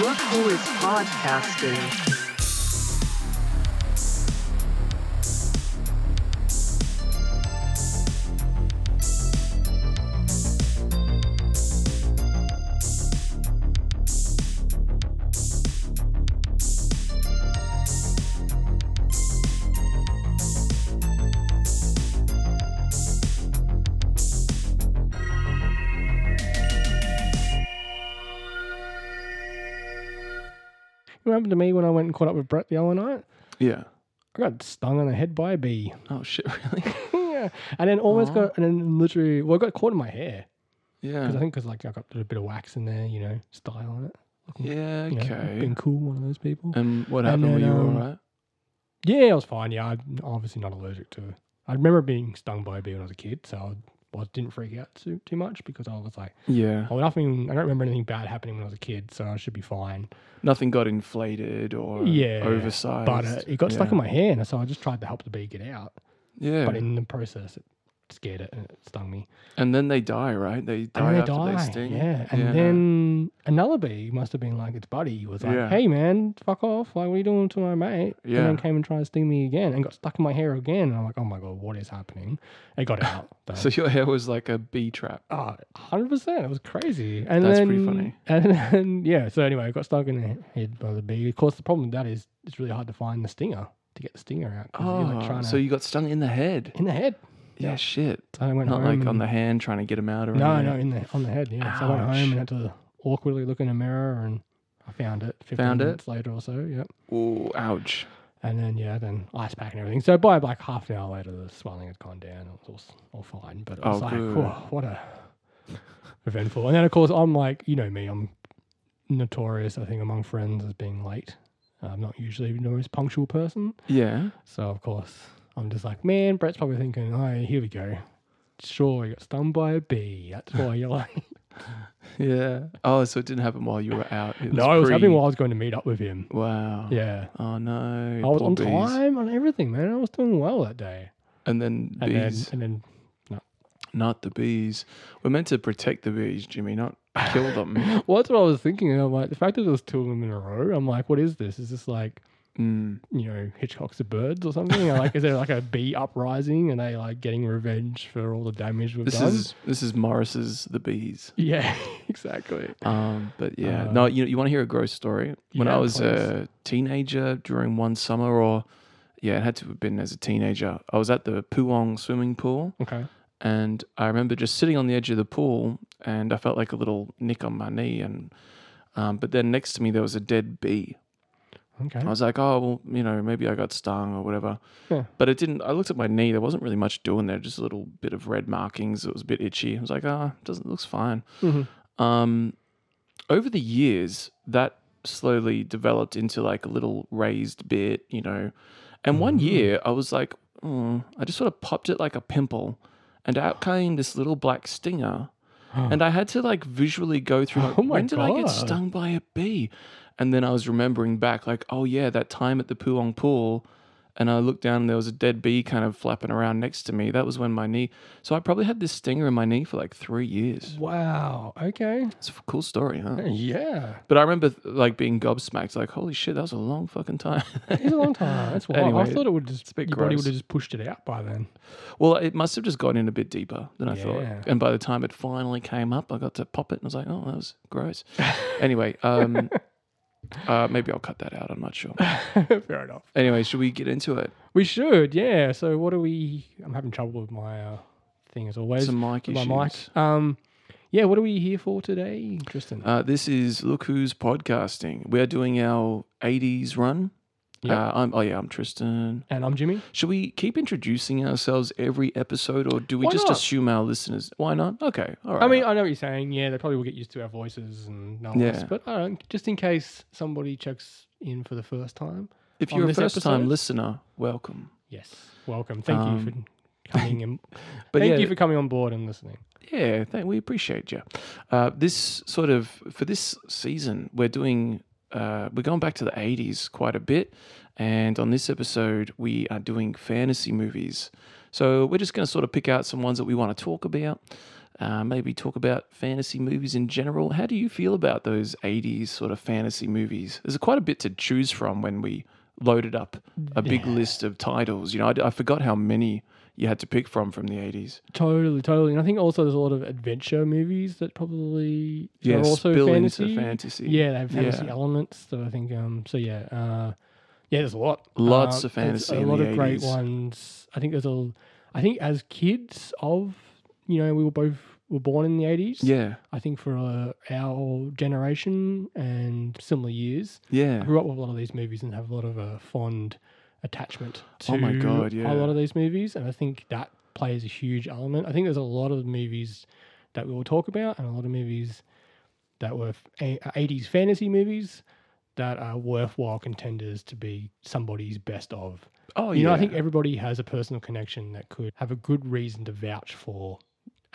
Look who is podcasting. Happened to me when I went and caught up with Brett the other night? Yeah. I got stung on the head by a bee. Oh shit, really? yeah. And then almost Aw. got, and then literally, well, I got caught in my hair. Yeah. Because I think, because like I got a bit of wax in there, you know, style on it. Yeah. You know, Okay. being cool, one of those people. and what And happened? Were then, you um, all right? Yeah, I was fine. Yeah, I'm obviously not allergic to it. I remember being stung by a bee when I was a kid, so I was, didn't freak out too, too much because I was like, Yeah. oh, nothing, I don't remember anything bad happening when I was a kid, so I should be fine. Nothing got inflated or Yeah, oversized. But uh, it got stuck in my hair, and so I just tried to help the bee get out. Yeah. But in the process, it scared it and it stung me. and then they die, right? They die then after they die. they sting. Yeah. And then another bee must have been like its buddy He was like, Yeah. Hey man, fuck off. Like, what are you doing to my mate? Yeah. And then came and tried to sting me again and got stuck in my hair again. And I'm like, Oh my god, what is happening? It got out. So your hair was like a bee trap. Oh, 100%. It was crazy. And That's then, pretty funny. And then, yeah. So anyway, I got stuck in the head by the bee. Of course, the problem with that is it's really hard to find the stinger to get the stinger out. like, Oh, trying to, so you got stung in the head. in the head. Yeah, shit. So I went Not home like on and- the hand trying to get them out or No, anything. no, in the on the head. Yeah. So I went home and had to awkwardly look in a mirror, and I found it. 15 Found it? minutes later or so. Yep. Ooh, ouch. And then yeah, then ice pack and everything. So by like half an hour later, the swelling had gone down. It was all, all fine. But it was Oh, like, good. whoa, what a eventful. And then of course I'm like, you know me, I'm notorious. I think among friends as being late. I'm not usually the most punctual person. Yeah. So of course I'm just like, man, Brett's probably thinking, oh, here we go. Sure, you got stung by a bee. That's why you're like. Yeah. Oh, so it didn't happen while you were out. It No, it was pre- happening while I was going to meet up with him. Wow. Yeah. Oh no. I was on bees. time on everything, man. I was doing well that day. And then And bees, then and then not the bees. We're meant to protect the bees, Jimmy, not kill them. well that's what I was thinking. I'm like the fact that there was two of them in a row, I'm like, what is this? Is this like Mm. you know, Hitchcock's the birds or something? Like is there like a bee uprising and they like getting revenge for all the damage we've This done? is this is Morris's The Bees. Yeah, exactly. Um, but yeah, Uh, no, you you want to hear a gross story? When I was please. a teenager during one summer, or yeah, it had to have been as a teenager. I was at the Puong swimming pool, Okay. and I remember just sitting on the edge of the pool, and I felt like a little nick on my knee, and um, but then next to me there was a dead bee. Okay. I was like, oh, well, you know, maybe I got stung or whatever. Yeah. But it didn't. I looked at my knee. There wasn't really much doing there. Just a little bit of red markings. It was a bit itchy. I was like, ah, doesn't looks fine. Mhm. Um, over the years, that slowly developed into like a little raised bit, you know. And one Mm. year, I was like, oh, I just sort of popped it like a pimple, and out came this little black stinger. And I had to like visually go through like, Oh my when did I get stung by a bee? And then I was remembering back, like, oh yeah, that time at the Puong pool, and I looked down and there was a dead bee kind of flapping around next to me. That was when my knee. So I probably had this stinger in my knee for like three years. Wow. Okay. It's a cool story, huh? Yeah. But I remember like being gobsmacked, like, holy shit, that was a long fucking time. It's a long time. That's why I thought it would just your body would have just pushed it out by then. well, it must have just gone in a bit deeper than I thought. Yeah. And by the time it finally came up, I got to pop it and I was like, oh, that was gross. anyway, um, uh, maybe I'll cut that out. I'm not sure. Fair enough. Anyway, should we get into it? We should, yeah. So what are we? I'm having trouble with my uh, thing as always. Some mic issues. my mic. Um, yeah. What are we here for today, Tristan? Uh, this is Look Who's Podcasting. We are doing our 80s run. Yep. Uh, I'm, oh, yeah, I'm Tristan. and I'm Jimmy. Should we keep introducing ourselves every episode or do we Why just not? assume our listeners? Why not? Okay. All right. I mean, I know what you're saying. Yeah, they probably will get used to our voices and us. Yeah. But I don't, just in case somebody checks in for the first time. if on you're a this first time episode? listener, welcome. Yes. Welcome. Thank you Um, for coming and But thank yeah, you for coming on board and listening. Yeah, th- we appreciate you. Uh, this sort of for this season, we're doing uh, we're going back to the '80s quite a bit, and on this episode, we are doing fantasy movies. So we're just going to sort of pick out some ones that we want to talk about. uh, maybe talk about fantasy movies in general. How do you feel about those 80s sort of fantasy movies? There's quite a bit to choose from when we loaded up a big list of titles. You know, I, I forgot how many you had to pick from from the 80s. Totally, totally. And I think also there's a lot of adventure movies that probably Yeah, are also fantasy. into fantasy. Yeah, they have fantasy Yeah. elements. So I think, um, so yeah, uh, yeah, there's a lot. Lots Uh, of fantasy A lot of great ones. I think there's a. I think as kids of, you know, we were both were born in the 80s. Yeah, I think for uh, our generation and similar years, I yeah. grew up with a lot of these movies and have a lot of a fond attachment to Oh my God, a lot of these movies. And I think that plays a huge element. I think there's a lot of movies that we will talk about and a lot of movies that were 80s uh, fantasy movies that are worthwhile contenders to be somebody's best of. Oh, you yeah. know, I think everybody has a personal connection that could have a good reason to vouch for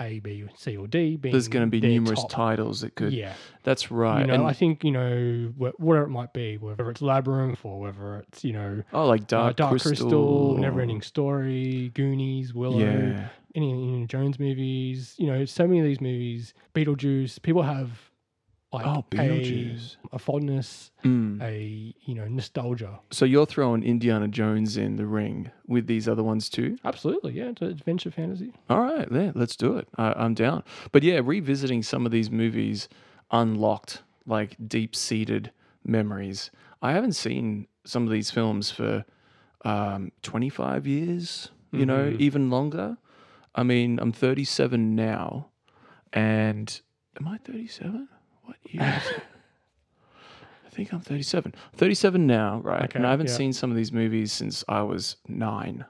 A, B, C, or D. Being there's going to be numerous top. titles that could. Yeah. That's right. You know, and, I think you know whatever it might be, whether it's Labyrinth or whether it's you know oh, like uh, Dark, Dark Crystal, or- Never Ending Story, Goonies, Willow, Yeah. any Indiana Jones movies. You know, so many of these movies. Beetlejuice. People have like Oh, Beetlejuice. a fondness, Mm. a you know nostalgia. So you're throwing Indiana Jones in the ring with these other ones too? Absolutely, yeah. It's adventure fantasy. All right, yeah, let's do it. I, I'm down. But yeah, revisiting some of these movies unlocked like deep seated memories. I haven't seen some of these films for um, 25 years, you know, Mhm. even longer. I mean, I'm 37 now, and am I 37? What year is it? I think I'm 37. 37 now, right? Okay, and I haven't yeah. seen some of these movies since I was nine.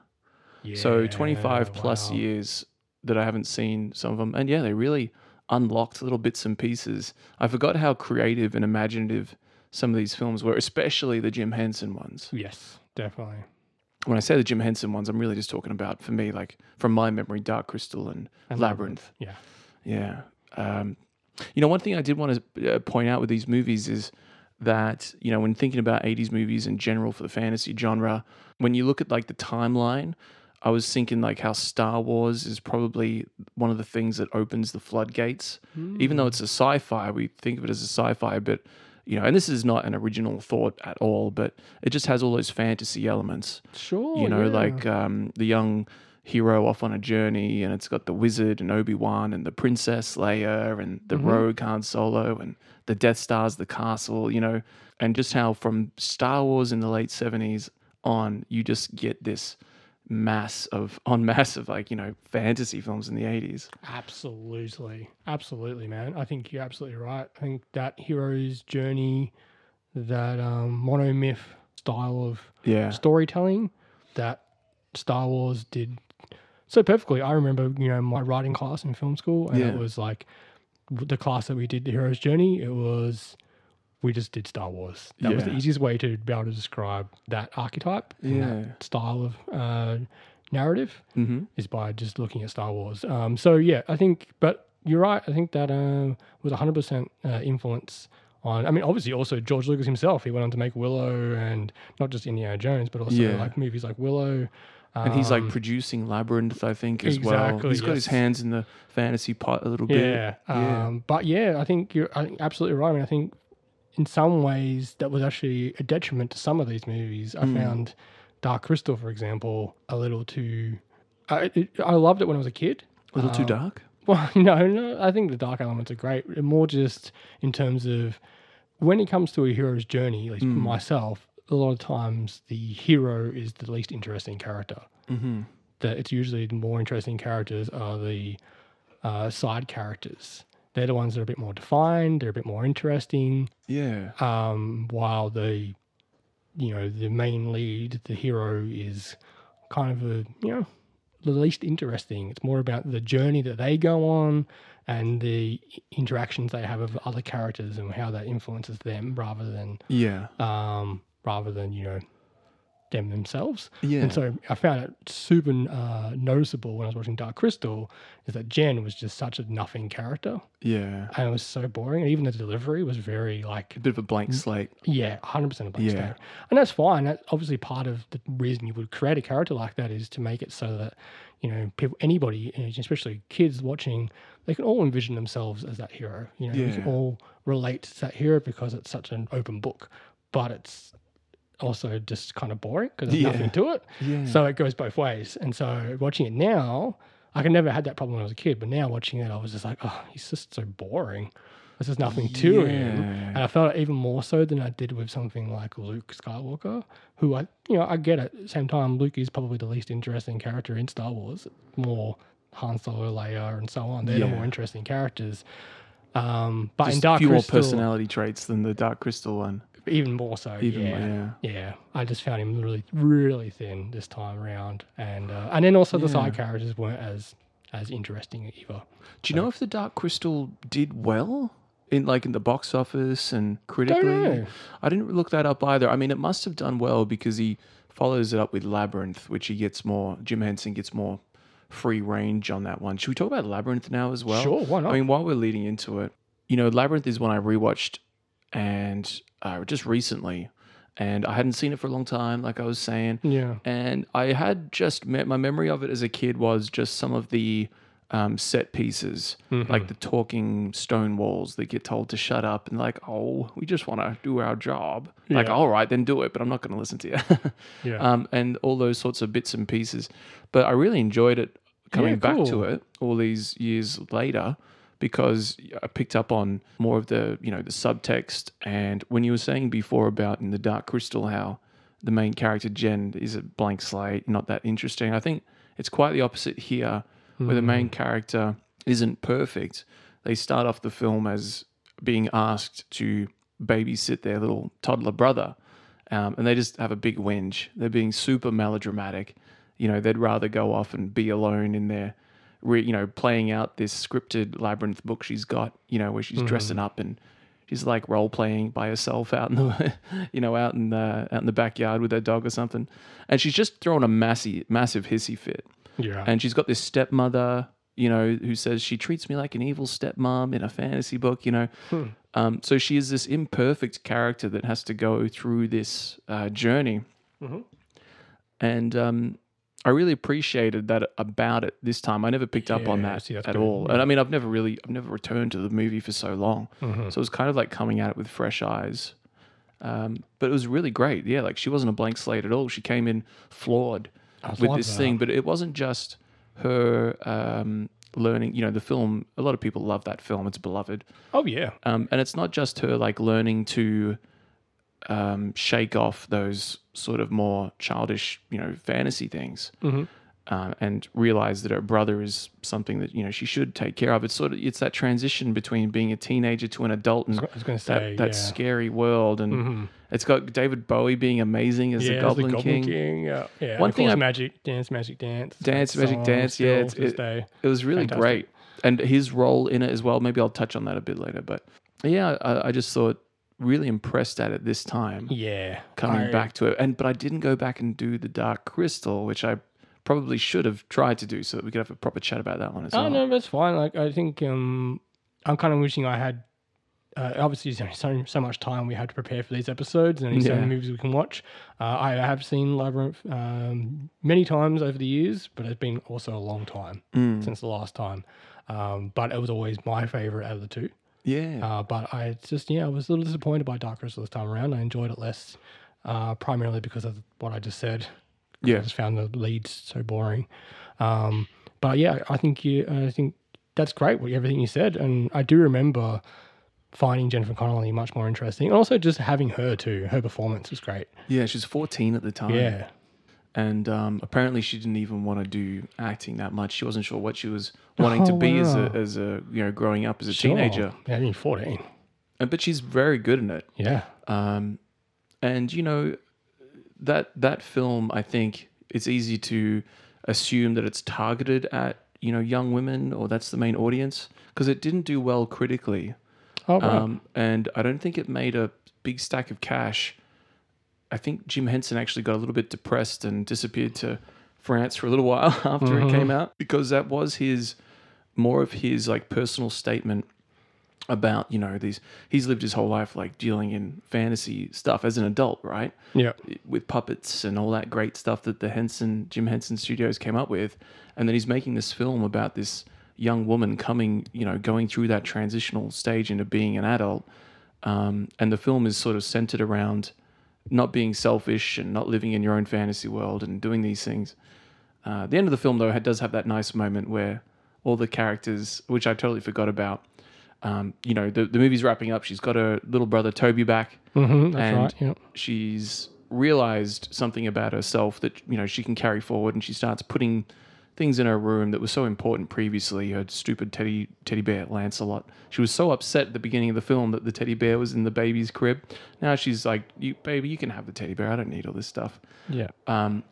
Yeah, So Yeah, 25 plus wow. years that I haven't seen some of them. And yeah, they really unlocked little bits and pieces. I forgot how creative and imaginative some of these films were, especially the Jim Henson ones. Yes, definitely. When I say the Jim Henson ones, I'm really just talking about, for me, like from my memory, Dark Crystal and, And Labyrinth. Yeah. Yeah. Um, you know, one thing I did want to uh, point out with these movies is that, you know, when thinking about 80s movies in general for the fantasy genre, when you look at like the timeline, I was thinking like how Star Wars is probably one of the things that opens the floodgates. Even though it's a sci fi, we think of it as a sci fi, but, you know, and this is not an original thought at all, but it just has all those fantasy elements Sure. you know, yeah. like um, the young hero off on a journey, and it's got the wizard and Obi Wan and the princess Leia and the Mm-hmm. rogue Han Solo and the Death Star's the castle, you know, and just how from Star Wars in the late seventies on, you just get this mass of on mass of like you know fantasy films in the eighties. Absolutely. Absolutely, man. I think you're absolutely right. I think that hero's journey, that um, monomyth style of Yeah, storytelling that Star Wars did so perfectly. I remember, you know, my writing class in film school, and it was like the class that we did, the hero's journey, it was. We just did Star Wars. That was the easiest way to be able to describe that archetype Yeah. that style of uh, narrative mm-hmm. is by just looking at Star Wars. Um, so yeah, I think, but you're right. I think that uh, was 100% uh, influence on. I mean, obviously, also George Lucas himself. He went on to make Willow and not just Indiana Jones, but also Yeah. like movies like Willow. And he's like um, producing Labyrinth, I think, as well. exactly, He's got his hands in the fantasy pot a little bit. yeah, Yeah. Um, but yeah, I think you're I think absolutely right. I mean, I think in some ways that was actually a detriment to some of these movies. I Mm. found Dark Crystal, for example, a little too. I, it, I loved it when I was a kid. A little too Um, dark. Well, no, no. I think the dark elements are great. More just in terms of when it comes to a hero's journey, at least Mm. for myself, a lot of times the hero is the least interesting character. Mm-hmm. That it's usually the more interesting characters are the uh, side characters. They're the ones that are a bit more defined. They're a bit more interesting. Yeah. Um, while the, you know, the main lead, the hero, is kind of a you know the least interesting. It's more about the journey that they go on and the interactions they have with other characters and how that influences them, rather than Yeah. um, rather than you know them themselves. Yeah. And so I found it super uh, noticeable when I was watching Dark Crystal is that Jen was just such a nothing character Yeah. and it was so boring. And even the delivery was very like A bit of a blank slate. yeah, hundred percent a blank Yeah. slate, and that's fine. That's obviously part of the reason you would create a character like that is to make it so that you know people, anybody, especially kids watching, they can all envision themselves as that hero. You know, we can all relate to that hero because it's such an open book, but it's also just kind of boring because there's Yeah. nothing to it. Yeah. So it goes both ways. And so watching it now, I can never had that problem when I was a kid, but now watching it, I was just like, oh, he's just so boring. There's just nothing to him. And I felt it even more so than I did with something like Luke Skywalker, who I, you know, I get it. At the same time, Luke is probably the least interesting character in Star Wars. More Han Solo, Leia, and so on. They're the more interesting characters. Um, but in Just Dark few more Crystal, personality traits than the Dark Crystal one. Even more so. Even yeah. more, yeah. Yeah, I just found him really, really thin this time around, and uh, and then also the side characters weren't as as interesting either. Do you know if the Dark Crystal did well in like in the box office and critically? I didn't look that up either. I mean, it must have done well because he follows it up with Labyrinth, which he gets more. Jim Henson gets more free range on that one. Should we talk about Labyrinth now as well? Sure, why not? I mean, while we're leading into it, you know, Labyrinth is one I rewatched and uh, just recently, and I hadn't seen it for a long time, like I was saying. Yeah, And I had just met my memory of it as a kid was just some of the um, set pieces, Mm-hmm. like the talking stone walls that get told to shut up and like, oh, we just want to do our job. Like, all right, then do it, but I'm not going to listen to you. yeah, um, and all those sorts of bits and pieces. But I really enjoyed it coming Yeah, back to it all these years later because I picked up on more of the you know the subtext. And when you were saying before about in the Dark Crystal how the main character Jen is a blank slate, not that interesting. I think it's quite the opposite here, where the main character isn't perfect. They start off the film as being asked to babysit their little toddler brother, um, and they just have a big whinge. They're being super melodramatic. You know, they'd rather go off and be alone in their, re, you know, playing out this scripted labyrinth book she's got. You know, where she's dressing up and she's like role playing by herself out in the, you know, out in the out in the backyard with her dog or something, and she's just throwing a massive massive hissy fit. yeah, And she's got this stepmother, you know, who says she treats me like an evil stepmom in a fantasy book, you know. Um, so she is this imperfect character that has to go through this uh, journey. And um, I really appreciated that about it this time. I never picked up on that see, at good. all. And I mean, I've never really, I've never returned to the movie for so long. So it was kind of like coming at it with fresh eyes. Um, but it was really great. Yeah, like she wasn't a blank slate at all. She came in flawed with this that. thing, but it wasn't just her um, learning. You know, the film. A lot of people love that film. It's beloved, oh yeah, um, and it's not just her like learning to um, shake off those sort of more childish, you know, fantasy things. Mm-hmm. Um, and realize that her brother is something that you know she should take care of. It's sort of it's that transition between being a teenager to an adult and I was going to that, say that yeah. scary world. And Mhm. it's got David Bowie being amazing as yeah, the as Goblin, the Goblin King. King. Yeah, yeah. One thing I- magic dance, magic dance, Dance, Magic Dance, yeah, it's- it- It was really Fantastic. great, and his role in it as well. Maybe I'll touch on that a bit later, but yeah, I, I just thought really impressed at it this time, Yeah, coming I- back to it. And but I didn't go back and do the Dark Crystal, which I probably should have tried to do, so that we could have a proper chat about that one as Oh well. no, that's fine. Like I think um, I'm kind of wishing I had. Uh, obviously, there's only so so much time we had to prepare for these episodes, and only so Yeah. many movies we can watch. Uh, I have seen Labyrinth um, many times over the years, but it's been also a long time Mm. since the last time. Um, but it was always my favorite out of the two. Yeah, Uh, but I just yeah, I was a little disappointed by Dark Crystal this time around. I enjoyed it less, uh, primarily because of what I just said. Yeah. I just found the leads so boring. Um, but yeah, I think you, I think that's great. What everything you said, and I do remember finding Jennifer Connelly much more interesting, and also just having her too. Her performance was great. yeah. She was 14 at the time. Yeah, and um, apparently she didn't even want to do acting that much. She wasn't sure what she was wanting to Oh, be as a as a you know growing up as a Sure. teenager. Yeah, you're fourteen. And but she's very good in it. Yeah, Um, and you know that that film, I think it's easy to assume that it's targeted at you know young women or that's the main audience because it didn't do well critically. oh right. Um, and I don't think it made a big stack of cash I think Jim Henson actually got a little bit depressed and disappeared to France for a little while after it came out because that was his more of his like personal statement about you know these he's lived his whole life like dealing in fantasy stuff as an adult right? Yeah. with puppets and all that great stuff that the Henson Jim Henson Studios came up with, and then he's making this film about this young woman coming, you know, going through that transitional stage into being an adult, um, and the film is sort of centered around not being selfish and not living in your own fantasy world and doing these things. Uh, the end of the film though does have that nice moment where all the characters, which I totally forgot about. Um, you know, the, the movie's wrapping up. She's got her little brother Toby back hmm that's and right. Yeah. she's realized something about herself that you know she can carry forward and she starts putting things in her room that were so important previously. Her stupid teddy teddy bear lancelot. She was so upset at the beginning of the film that the teddy bear was in the baby's crib. Now she's like you baby you can have the teddy bear. I don't need all this stuff. Yeah. um,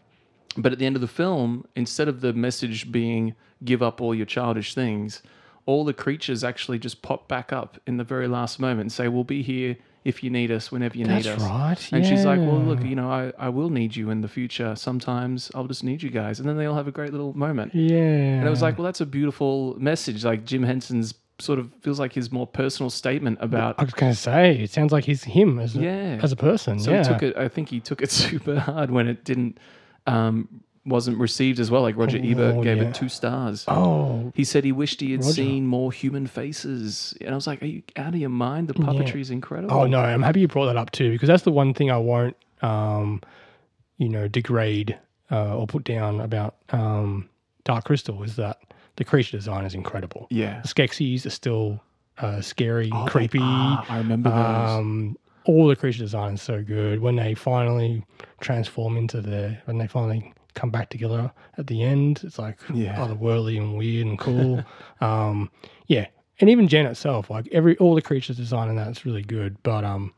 but at the end of the film, instead of the message being give up all your childish things, all the creatures actually just pop back up in the very last moment and say, We'll be here if you need us, whenever you That's need us. That's right. And she's like, Well, look, you know, I, I will need you in the future. Sometimes I'll just need you guys. And then they all have a great little moment. Yeah. And it was like, Well, that's a beautiful message. Like Jim Henson's sort of feels like his more personal statement about I was going to say, it sounds like he's him as a, Yeah. as a person. So yeah. he took it. I think he took it super hard when it didn't um, wasn't received as well. Like Roger Ebert Oh, gave yeah. it two stars. Oh, He said he wished he had Roger. seen more human faces, and I was like, "Are you out of your mind? The puppetry is incredible." oh no! I'm happy you brought that up too because that's the one thing I won't, um, you know, degrade uh, or put down about um, Dark Crystal is that the creature design is incredible. Yeah, The Skeksis are still uh, scary, Oh, creepy. I remember those. Um, all the creature design is so good. When they finally transform into the, when they finally come back together at the end, it's like Yeah. otherworldly and weird and cool. um, yeah, and even Jen itself, like every all the creatures design in that's really good. But um,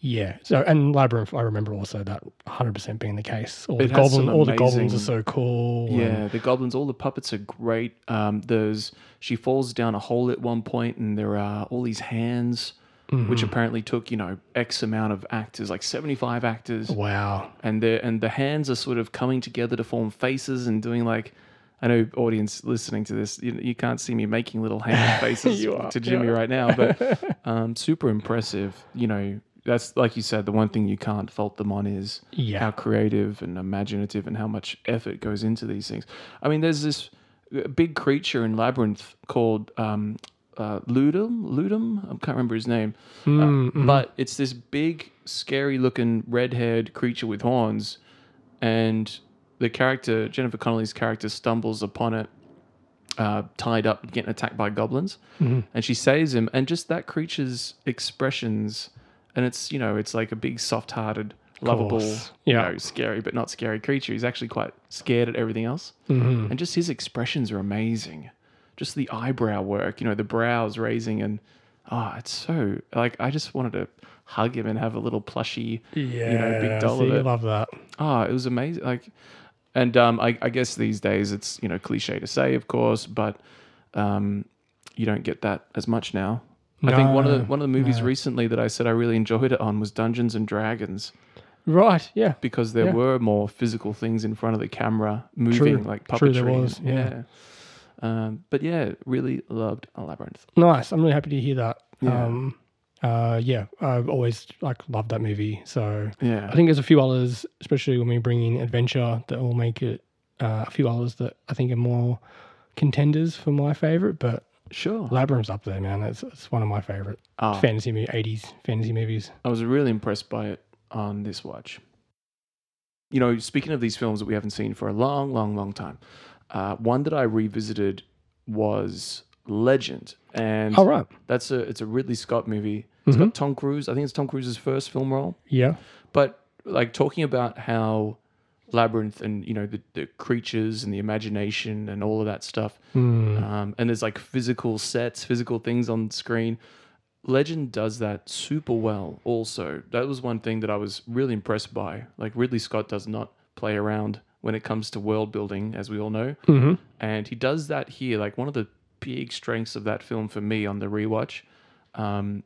yeah. So and Labyrinth, I remember also that 100 percent being the case. All It the has goblin, all the goblins are so cool. and- Yeah, the goblins, all the puppets are great. Um, there's she falls down a hole at one point, and there are all these hands, Mm-hmm. which apparently took you know X amount of actors, like seventy five actors. Wow. and the and the hands are sort of coming together to form faces and doing like I know audience listening to this you, you can't see me making little hand faces You are, to Jimmy right now but um, super impressive you know that's like you said the one thing you can't fault them on is Yeah. how creative and imaginative and how much effort goes into these things I mean there's this uh, big creature in Labyrinth called um, uh, Ludum Ludum I can't remember his name Mm, uh, but it's this big, scary looking red haired creature with horns. And the character, Jennifer Connelly's character, stumbles upon it, uh, tied up, getting attacked by goblins. Mhm. And she saves him. And just that creature's expressions, and it's, you know, it's like a big, soft hearted, lovable, course. you Yeah. know, scary but not scary creature. He's actually quite scared at everything else. Mhm. And just his expressions are amazing. Just the eyebrow work, you know, the brows raising and oh, it's so like I just wanted to hug him and have a little plushy, Yeah. you know, big doll see, of I it. love that. Oh, it was amazing. Like, and um, I, I guess these days it's you know cliche to say, of course, but um, you don't get that as much now. I think one of the one of the movies no. recently that I said I really enjoyed it on was Dungeons and Dragons Right. Yeah. because there Yeah. were more physical things in front of the camera moving, like puppetry. True, there was, yeah. Um, but yeah, really loved Labyrinth. Nice. I'm really happy to hear that. Yeah. Um, uh, yeah, I've always like loved that movie. So Yeah. I think there's a few others, especially when we bring in adventure, that will make it uh, a few others that I think are more contenders for my favorite. But Sure. Labyrinth's up there, man. It's, it's one of my favorite Oh, fantasy mo- 80s fantasy movies. I was really impressed by it on this watch. You know, speaking of these films that we haven't seen for a long, long, long time, uh, one that I revisited was Legend, and All right. that's a it's a Ridley Scott movie. It's got Tom Cruise. I think it's Tom Cruise's first film role. Yeah. But like talking about how Labyrinth and you know the, the creatures and the imagination and all of that stuff, Mm. um, and there's like physical sets, physical things on screen. Legend does that super well. Also, that was one thing that I was really impressed by. Like Ridley Scott does not play around when it comes to world building, as we all know, hmm and he does that here. Like one of the big strengths of that film for me on the rewatch um,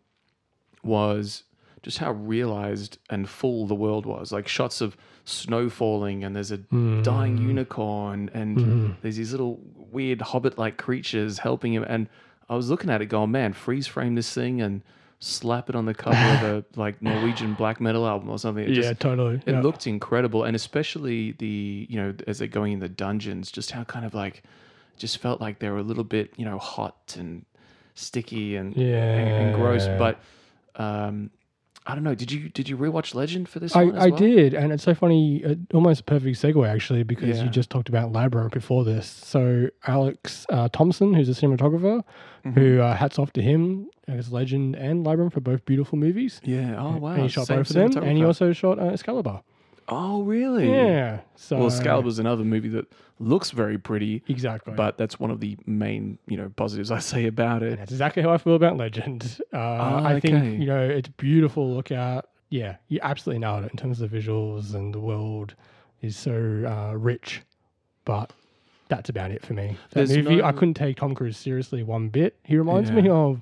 was just how realized and full the world was. Like shots of snow falling, and there's a Mm. dying unicorn, and Mhm. there's these little weird hobbit-like creatures helping him. And I was looking at it, going, "Man, freeze frame this thing and slap it on the cover of a like Norwegian black metal album or something." It yeah, just, totally. it yeah. looked incredible, and especially the you know as they're going in the dungeons, just how kind of like just felt like they were a little bit you know hot and sticky and and, and gross. But um, I don't know. Did you did you rewatch Legend for this I, one? As I well? did, and it's so funny, uh, almost a perfect segue actually, because Yeah. you just talked about Labyrinth before this. So Alex uh, Thomson, who's a cinematographer, Mm-hmm. who uh, hats off to him as Legend and Labyrinth are both beautiful movies. Yeah. Oh wow. and he shot Same both of them, and he also shot uh, Excalibur. Oh really? Yeah. So Well, Excalibur's another movie that looks very pretty, exactly. but that's one of the main you know positives I say about And it. that's exactly how I feel about Legend. Uh, I okay. think you know it's beautiful. Look at yeah, you absolutely nailed it in terms of the visuals and the world is so uh, rich, but that's about it for me. That There's movie, I couldn't take Tom Cruise seriously one bit. He reminds me of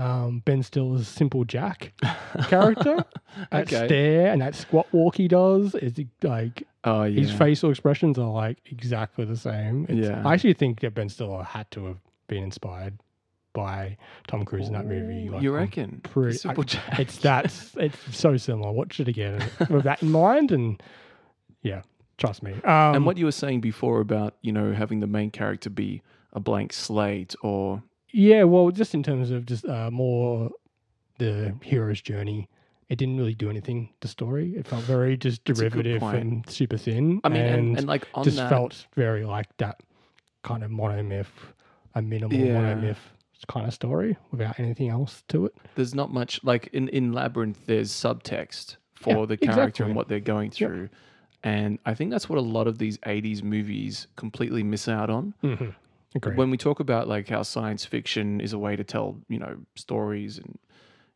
um, Ben Stiller's Simple Jack character. that Okay. stare and that squat walk he does is like Oh yeah. his facial expressions are like exactly the same. It's- Yeah. I actually think that Ben Stiller had to have been inspired by Tom Cruise in that movie. Like, you I'm reckon? pretty- Simple I- Jack. It's that. It's so similar. Watch it again with that in mind, and yeah, trust me. Um, and what you were saying before about you know having the main character be a blank slate or Yeah, well, just in terms of just uh, more the hero's journey, it didn't really do anything. The story, it felt very just That's a good derivative point. and super thin. I mean and, and and like on just that felt very like that kind of monomyth, a minimal Yeah. monomyth kind of story without anything else to it. there's not much like in in labyrinth there's subtext for Yeah, the character exactly. and what they're going through and i think that's what a lot of these 80s movies completely miss out on Mm-hmm. Agreed. when we talk about like how science fiction is a way to tell you know stories and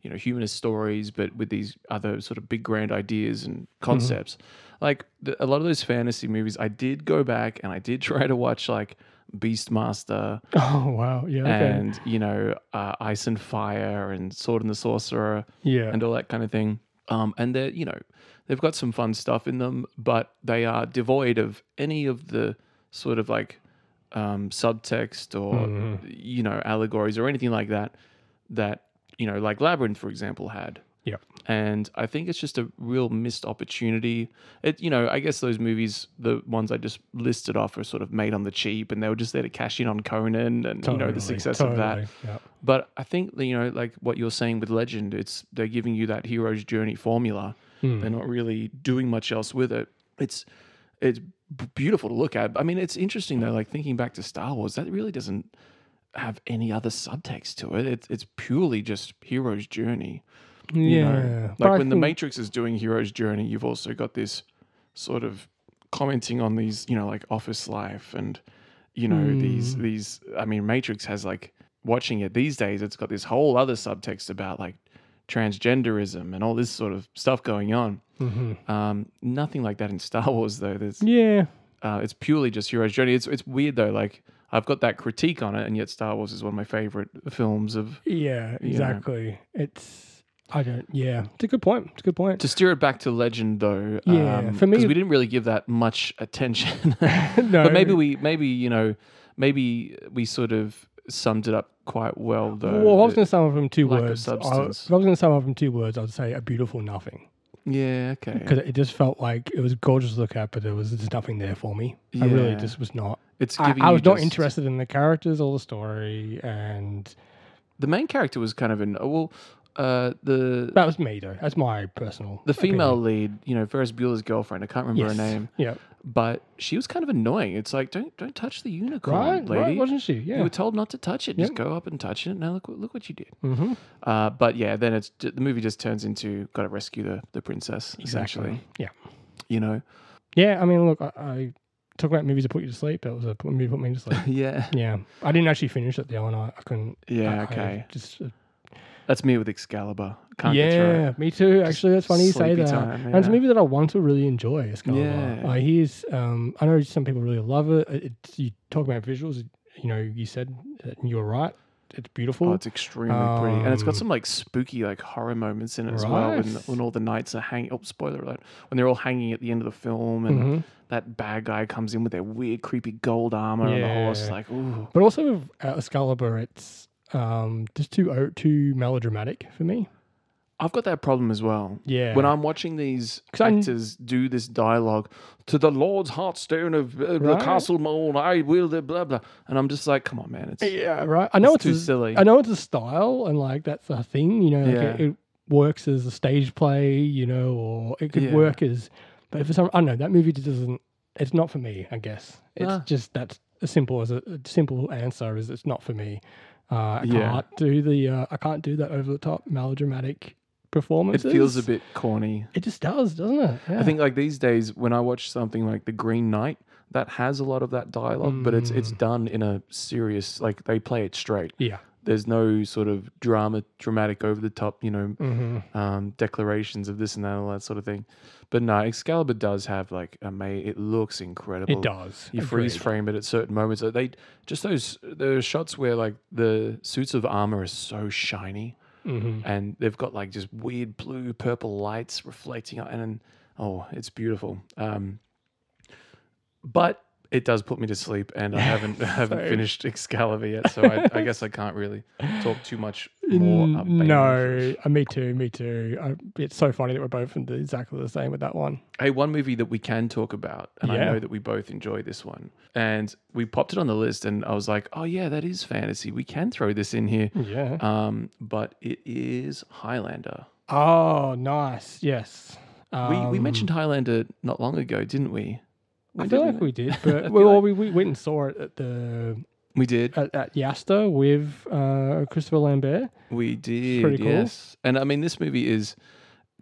you know humanist stories but with these other sort of big grand ideas and concepts like the, a lot of those fantasy movies i did go back and i did try to watch like beastmaster oh wow, yeah, okay. and you know uh, ice and fire and sword and the sorcerer yeah, and all that kind of thing um, and they're you know they've got some fun stuff in them but they are devoid of any of the sort of like um, subtext or Mhm. you know allegories or anything like that that you know like labyrinth for example had yeah and i think it's just a real missed opportunity it you know i guess those movies the ones i just listed off are sort of made on the cheap and they were just there to cash in on conan and you know the Totally, success of that totally, yeah. but I think you know, like what you're saying with Legend, it's they're giving you that hero's journey formula. Hmm. They're not really doing much else with it. It's it's beautiful to look at. I mean, it's interesting though. Like thinking back to Star Wars, that really doesn't have any other subtext to it. It's it's purely just hero's journey. you Yeah, know? like I when the Matrix is doing hero's journey, you've also got this sort of commenting on these, you know, like office life and you know these Hmm. these. I mean, Matrix has like watching it these days. It's got this whole other subtext about like transgenderism and all this sort of stuff going on. Mhm. Um, nothing like that in Star Wars though. There's yeah, uh, it's purely just hero's journey. It's it's weird though. Like I've got that critique on it, and yet Star Wars is one of my favorite films of yeah, exactly. It's I don't. Yeah, it's a good point. It's a good point. To steer it back to legend, though, Yeah, um, for me- 'cause we didn't really give that much attention. no, but maybe we, maybe you know, maybe we sort of summed it up quite well, though. Well, I was going to sum up from two lack of words, I, if I substance. was going to sum up from two words, I'd say a beautiful nothing. yeah, okay. Because it just felt like it was gorgeous to look at, but there was just nothing there for me. I really Yeah. just was not. It's I, giving I you was not just- interested in the characters or the story, and The main character was kind of an well, uh, the that was me though. That's my personal. the female lead, you know, Ferris Bueller's girlfriend. I can't remember her name, Yeah. But she was kind of annoying. It's like don't don't touch the unicorn, Right. lady. Right. Wasn't she? Yeah, you were told not to touch it. Just Yep. go up and touch it. Now look what look what you did. mm-hmm. Uh, but yeah, then it's the movie just turns into got to rescue the the princess essentially. Yeah. You know. Yeah. I mean, look, I, I talk about movies that put you to sleep. That was a movie that put me to sleep. yeah. yeah. I didn't actually finish it the other night. I couldn't. Yeah. I- I okay. just. That's me with Excalibur. Can't get through yeah, it. me too. Actually, that's funny you say sleepy that. time, And it's a yeah. movie that I want to really enjoy. Excalibur. Yeah. I hears. Um, I know some people really love it. It- It's, you talk about visuals. You know, you said that you were right. it's beautiful. Oh, it's extremely pretty, and it's got Um, some like spooky, like horror moments in it as well. When, Right. when all the knights are hanging. Oh, spoiler alert! When they're all hanging at the end of the film, and Mhm. that bad guy comes in with their weird, creepy gold armor and the horse. Yeah. Like, ooh, But also with uh, Excalibur, it's um, just too too melodramatic for me. I've got that problem as well. Yeah. When I'm watching these actors do this dialogue to the Lord's Heartstone of uh, the Right. Castle Mold, I will the blah blah, and I'm just like, come on, man, it's yeah, right. I know It's it's, too a- silly. I know it's a style, and like that's a thing. You know, like Yeah. it, it works as a stage play. You know, or it could Yeah. work as. But for some, I don't know that movie just doesn't. It's not for me. I guess it's Nah. just that's as simple as a, a simple answer is it's not for me. Uh, I Yeah. can't do the. Uh, I can't do that over the top melodramatic performance. it feels a bit corny. It just does, doesn't it? Yeah. I think like these days when I watch something like The Green Knight, that has a lot of that dialogue, but it's it's Mm. done in a serious like they play it straight. Yeah. There's no sort of drama, dramatic, over the top, you know, hmm um, declarations of this and that, all that sort of thing. But no, Excalibur does have like a ma It looks incredible. It does. You freeze frame it at certain moments. They just those are shots where like the suits of armor are so shiny, Mhm. and they've got like just weird blue, purple lights reflecting, on- and, oh, it's beautiful. Um, but it does put me to sleep, and I haven't haven't finished Excalibur yet, so I, I guess I can't really talk too much more. No, uh, me too, me too. I, it's so funny that we're both exactly the same with that one. Hey, one movie that we can talk about, and I know that we both enjoy this one, and we popped it on the list, and I was like, oh yeah, that is fantasy. We can throw this in here. Yeah. Um, but it is Highlander. oh, nice. Yes. we we Um, mentioned Highlander not long ago, didn't we? I feel like we did, but well, like- we, we went and saw it at the We did. at, at Yasta with uh, Christopher Lambert. We did. pretty cool. Yes. And I mean, this movie is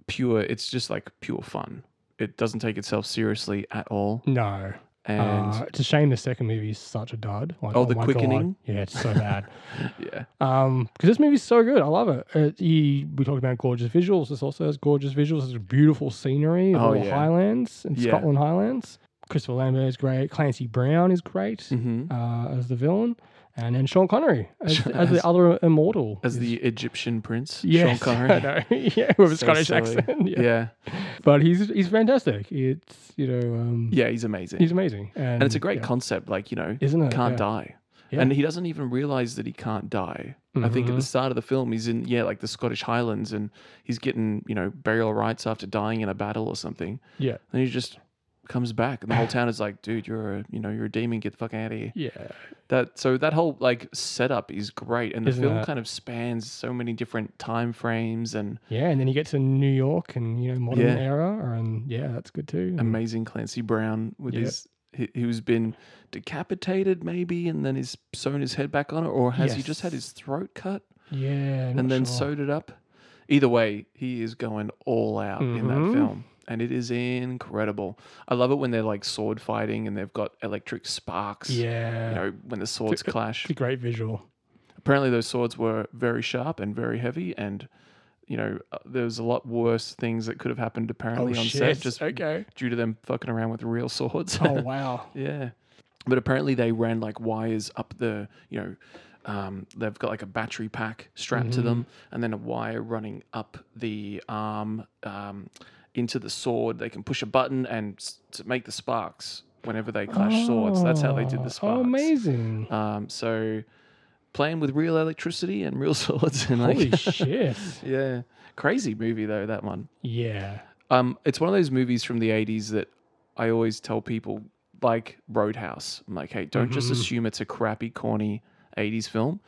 pure. It's just like pure fun. It doesn't take itself seriously at all. No, And uh, it's a shame the second movie is such a dud. Like, Oh, The my God. Quickening? Yeah, it's so bad. yeah, Um, because this movie's so good, I love it. it he, we talked about gorgeous visuals. This also has gorgeous visuals. It's beautiful scenery. of Oh, all yeah. Highlands and Yeah. Scotland Highlands. Christopher Lambert is great. Clancy Brown is great hmm uh, as the villain, and then Sean Connery as, as, As- the other immortal. as the Egyptian prince, yes, Sean I Connery. know. yeah, with a So Scottish silly. accent. Yeah. yeah, but he's he's fantastic. It's you know um, yeah, he's amazing. he's amazing, and, and it's a great yeah. concept. Like you know, isn't it? can't yeah. die. And he doesn't even realize that he can't die. I think at the start of the film, he's in, yeah, like the Scottish Highlands and he's getting, you know, burial rights after dying in a battle or something. Yeah, And he's just comes back and the whole town is like, dude, you're a, you know, you're a demon, get the fuck out of here. yeah, That, so that whole like setup is great. And the Isn't film it? kind of spans so many different time frames and yeah. And then he gets to New York and you know modern Yeah. era, and yeah, that's good too. And- amazing Clancy Brown with his, he, who's been decapitated maybe and then he's sewn his head back on it or has he just had Yes. his throat cut? Yeah, and not then sure. sewed it up. Either way, he is going all out in that Mhm. film. And it is incredible. I love it when they're like sword fighting and they've got electric sparks. Yeah, You know, when the swords It's a- clash. it's a great visual. Apparently, those swords were very sharp and very heavy. And, you know, uh, there's a lot worse things that could have happened apparently oh on shit! set just okay. due to them fucking around with real swords. Oh wow. Yeah. But apparently they ran like wires up the, you know, um, they've got like a battery pack strapped to them and then a wire running up the arm um, into the sword. They can push a button and s- to make the sparks whenever they clash swords. That's how they did Oh, the sparks. Oh, amazing! Um, so playing with real electricity and real swords and like, Holy shit! yeah, crazy movie though that one. Yeah. Um, it's one of those movies from the 80s that I always tell people, like Roadhouse. I'm like, hey, don't just Mhm. assume it's a crappy, corny 80s film.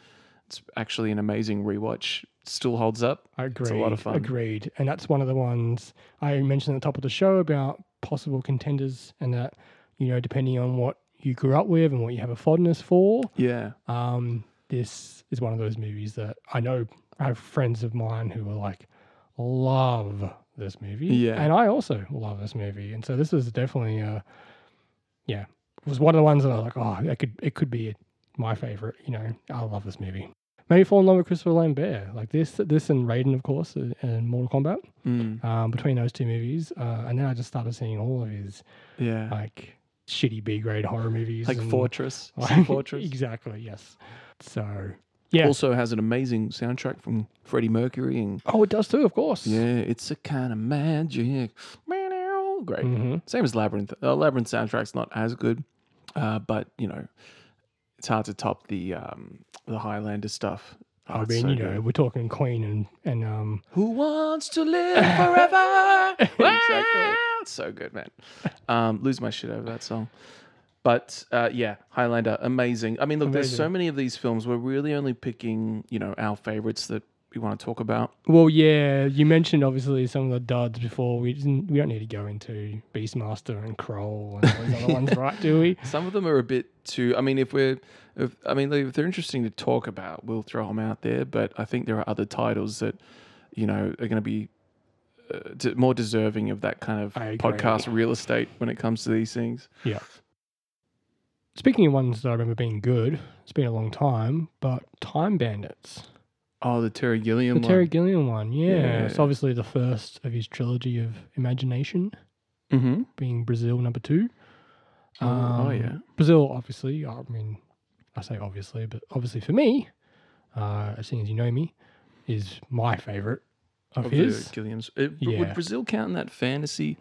It's actually an amazing rewatch. Still holds up. Agreed. a lot of fun. Agreed. And that's one of the ones I mentioned at the top of the show about possible contenders and that, you know, depending on what you grew up with and what you have a fondness for, Yeah. um, this is one of those movies that I know I have friends of mine who are like, love this movie. Yeah. And I also love this movie. And so this is definitely, uh, yeah, it was one of the ones that I was like, oh, it could, it could be my favorite. You know, I love this movie. Maybe fall in love with Christopher Lambert, like this, this and Raiden, of course, uh, and Mortal Kombat. Mm, Um, between those two movies, uh, and then I just started seeing all of his yeah. like shitty B grade horror movies, Like and- Fortress. See Fortress. exactly. Yes. So Yeah. Also has an amazing soundtrack from Freddie Mercury and oh, it does too, of course. yeah, it's a kind of magic. Man, oh, great. Mhm. Same as Labyrinth. Uh, Labyrinth soundtrack's not as good, uh, but you know, it's hard to top the um, the Highlander stuff. Oh, I mean, so you know, good. we're talking Queen and and um. Who wants to live forever? Exactly. So good, man. Um, lose my shit over that song. But uh, yeah, Highlander, amazing. I mean, look, there's so many of these films. We're really only picking, you know, our favorites that we want to talk about. Well, yeah, you mentioned obviously some of the duds before. We didn't. We don't need to go into Beastmaster and Krull and all these other ones, right? Do we? Some of them are a bit too. I mean, if we're, if, I mean, if they're interesting to talk about, we'll throw them out there. But I think there are other titles that, you know, are going to be uh, d- more deserving of that kind of podcast real estate when it comes to these things. Yeah. Speaking of ones that I remember being good, it's been a long time, but Time Bandits. Oh, the Terry Gilliam The one. Terry Gilliam one, yeah. It's obviously the first of his trilogy of Imagination, mm-hmm. being Brazil number two. Oh, oh, Um, yeah. Brazil, obviously, I mean, I say obviously, but obviously for me, uh, as soon as you know me, is my favorite of, Of his. the Gilliam's. But Yeah. Would Brazil count in that fantasy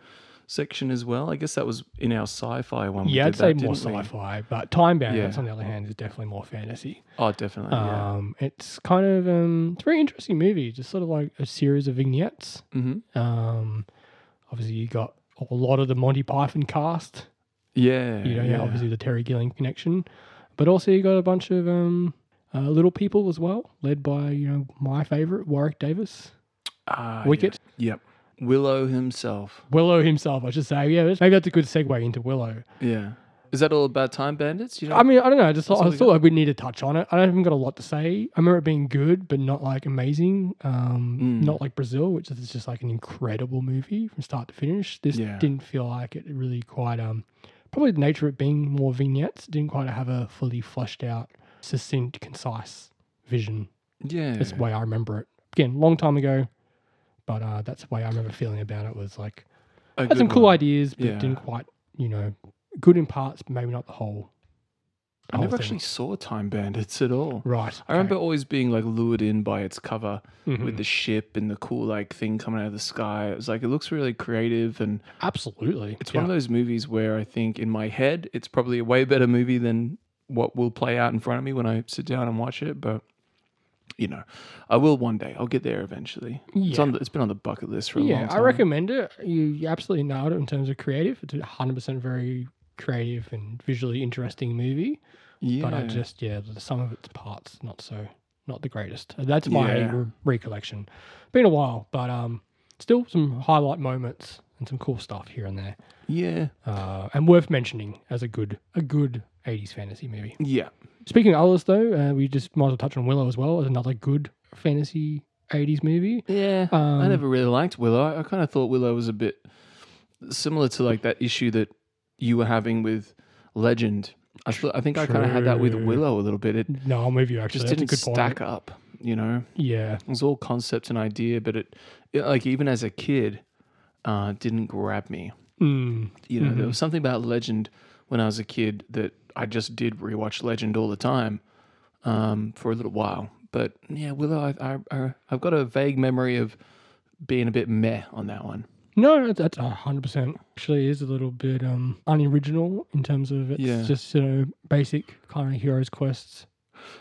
section as well? I guess that was in our sci-fi one. we yeah, I'd did say that, more didn't we? sci-fi, but Time Bandits, Yeah. on the other hand, is definitely more fantasy. Oh, definitely. yeah. Um, it's kind of um, it's a very interesting movie. Just sort of like a series of vignettes. Mm-hmm. Um, obviously, you got a lot of the Monty Python cast. Yeah. You know, yeah. obviously the Terry Gilliam connection, but also you got a bunch of um, uh, little people as well, led by you know my favorite Warwick Davis, Ah, Wicket, yeah. Yep. Willow himself. Willow himself. I should say, yeah, maybe that's a good segue into Willow. Yeah. Is that all about Time Bandits? You know? I mean, I don't know. I just thought, I thought we need to touch on it. I don't even got a lot to say. I remember it being good, but not like amazing. Um, Mm. Not like Brazil, which is just like an incredible movie from start to finish. This Yeah. didn't feel like it really quite. Um, probably the nature of it being more vignettes didn't quite have a fully fleshed out, succinct, concise vision. yeah. That's the way I remember it. Again, long time ago, but uh, that's the way I remember feeling about it. Was like A had some cool one. ideas, but Yeah. didn't quite, you know, good in parts, but maybe not the whole. I whole never thing. actually saw Time Bandits at all. Right. I remember always being like lured in by its cover Mhm. with the ship and the cool like thing coming out of the sky. It was like it looks really creative and Absolutely. it's one of those movies where I think in my head it's probably a way better movie than what will play out in front of me when I sit down and watch it. But you know, I will one day. I'll get there eventually. It's on. The, it's been on the bucket list for a long Yeah, time. I recommend it. You, absolutely nailed it in terms of creative. It's a 100% very creative and visually interesting movie. Yeah. But I just, yeah, the some of its parts, not so, not the greatest. That's my Yeah. re- recollection. Been a while, but um, still some highlight moments and some cool stuff here and there. yeah. Uh, and worth mentioning as a good, a good 80s fantasy movie. Yeah. Speaking of others, though, uh, we just might as well touch on Willow as well as another good fantasy 80s movie. Yeah. I Um, never really liked Willow. I, I kind of thought Willow was a bit similar to like that issue that you were having with Legend. I, I think I kind of had that with Willow a little bit. It No, I'm with you actually. just That's didn't good point. stack up, you know? Yeah. It was all concept and idea, but it, it like even as a kid, uh, didn't grab me. Mm. You know, there Mhm. was something about Legend when I was a kid that I just did rewatch Legend all the time um, for a little while. But yeah, Willow, I, I, I've got a vague memory of being a bit meh on that one. No, that's- hundred percent. Actually, is a little bit um unoriginal in terms of its Yeah. just you know basic kind of heroes quests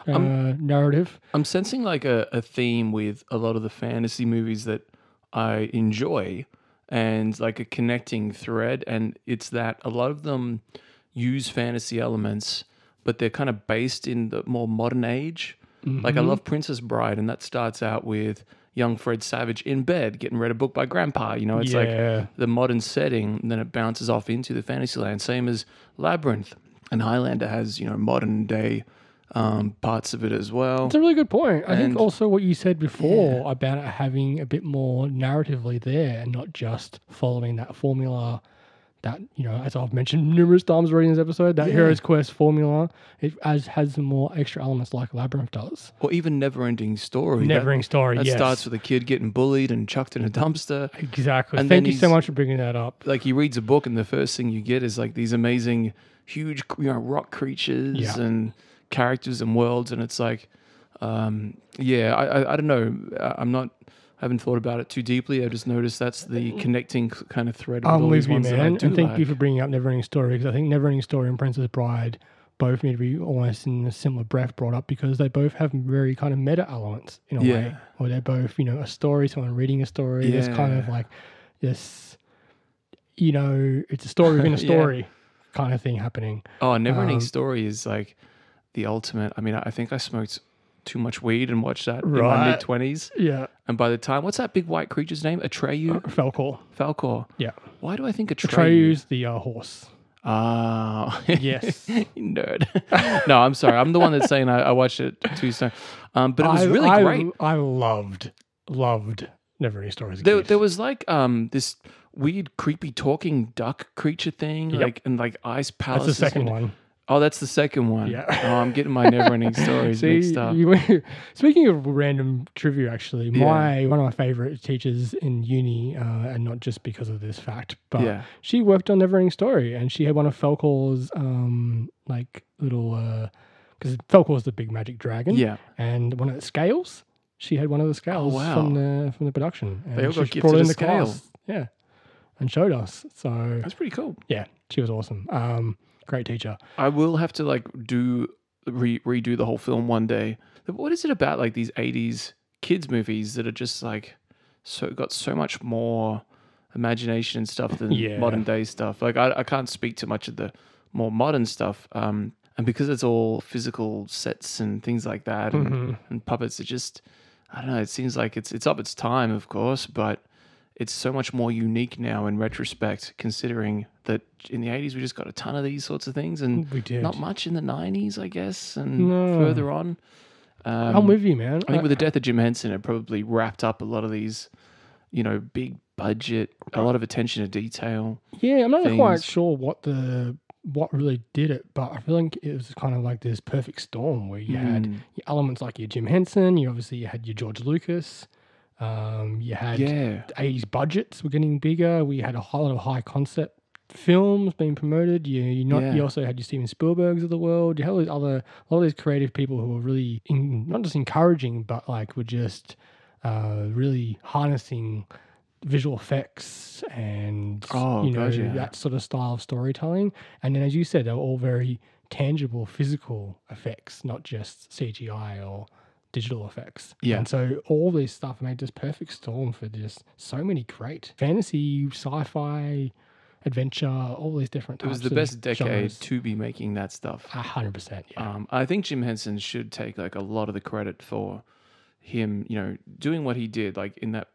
uh, Um, narrative. I'm sensing like a, a theme with a lot of the fantasy movies that I enjoy and like a connecting thread. And it's that a lot of them use fantasy elements, but they're kind of based in the more modern age. Like I Mhm. love Princess Bride, and that starts out with young Fred Savage in bed getting read a book by grandpa. You know, it's like the modern setting, and then it bounces off into the fantasy land. Same as Labyrinth. And Highlander has, you know, modern day um, parts of it as well. it's a really good point. I think also what you said before about it having a bit more narratively there and not just following that formula. That you know, as I've mentioned numerous times already in this episode, that Yeah. heroes quest formula it as has some more extra elements like Labyrinth does. Or even Never Ending Story. That- Never ending story. That yes. starts with a kid getting bullied and chucked in a dumpster. Exactly. And Thank you so much for bringing that up. Like he reads a book, and the first thing you get is like these amazing, huge, you know, rock creatures Yeah. and characters and worlds, and it's like, Um, yeah, I, I I don't know. I- I'm not. I haven't thought about it too deeply. I just noticed that's the connecting kind of thread. I'm all with these you, ones that I man. And thank like. you for bringing up Neverending Story because I think Neverending Story and Princess Bride both need to be almost in a similar breath brought up because they both have very kind of meta elements in a way, Yeah. or they're both you know a story, someone reading a story. There's kind of like this, you know, it's a story within a Yeah. story kind of thing happening. Oh, Never Ending Um, Story is like the ultimate. I mean, I think I smoked too much weed and watched that in my mid twenties. Yeah, And by the time, what's that big white creature's name? Atreyu, Falkor. Falkor. Yeah, Why do I think Atreyu? Atreyu's the uh, horse. Ah, Yes. Nerd. no, I'm sorry. I'm the one that's saying I, I watched it too soon. Um, but it was I, really I, great. I loved, loved Neverending Story Stories. There, there was like um this weird, creepy talking duck creature thing, Yep. like and like ice Palace. That's the second and- one. Oh, that's the second one. Yeah. Oh, I'm getting my never-ending stories See, mixed up. you- speaking of random trivia, actually, Yeah. my one of my favorite teachers in uni, uh, and not just because of this fact, but Yeah. she worked on Neverending Story, and she had one of Falkor's um, like little because Falkor's the big magic dragon, Yeah. and one of the scales. She had one of the scales Oh, wow. from the from the production. And They all got gifted a the scale. class, yeah, and showed us. So That's pretty cool. yeah, she was awesome. Um, great teacher. I will have to like do re- redo the whole film one day. What is it about like these 80s kids movies that are just like so got so much more imagination and stuff than Yeah. modern day stuff. Like I, I can't speak to much of the more modern stuff. Um, and because it's all physical sets and things like that and, Mhm. and puppets, it just I don't know. It seems like it's it's up its time, of course, but it's so much more unique now in retrospect, considering that in the 80s we just got a ton of these sorts of things and We did. not much in the 90s, I guess, and No. further on. Um, I'm with you, man. I think with the death of Jim Henson, it probably wrapped up a lot of these, you know, big budget, a lot of attention to detail. Yeah, I'm not quite sure what the what really did it, but I feel like it was kind of like this perfect storm where you had Mm. your elements like your Jim Henson, you obviously you had your George Lucas, um, you had Yeah. 80s budgets were getting bigger. We had a whole lot of high concept films being promoted. You you not Yeah. you also had your Steven Spielbergs of the world. You had all these other a lot of these creative people who were really in, not just encouraging, but like were just uh, really harnessing visual effects and Oh, you know gotcha. that sort of style of storytelling. And then, as you said, they were all very tangible, physical effects, not just CGI or digital effects. Yeah. And so all this stuff made this perfect storm for just so many great fantasy, sci-fi, adventure, all these different It was the best decade genres. to be making that stuff. A hundred percent, yeah. Um, I think Jim Henson should take like a lot of the credit for him, you know, doing what he did, like in that,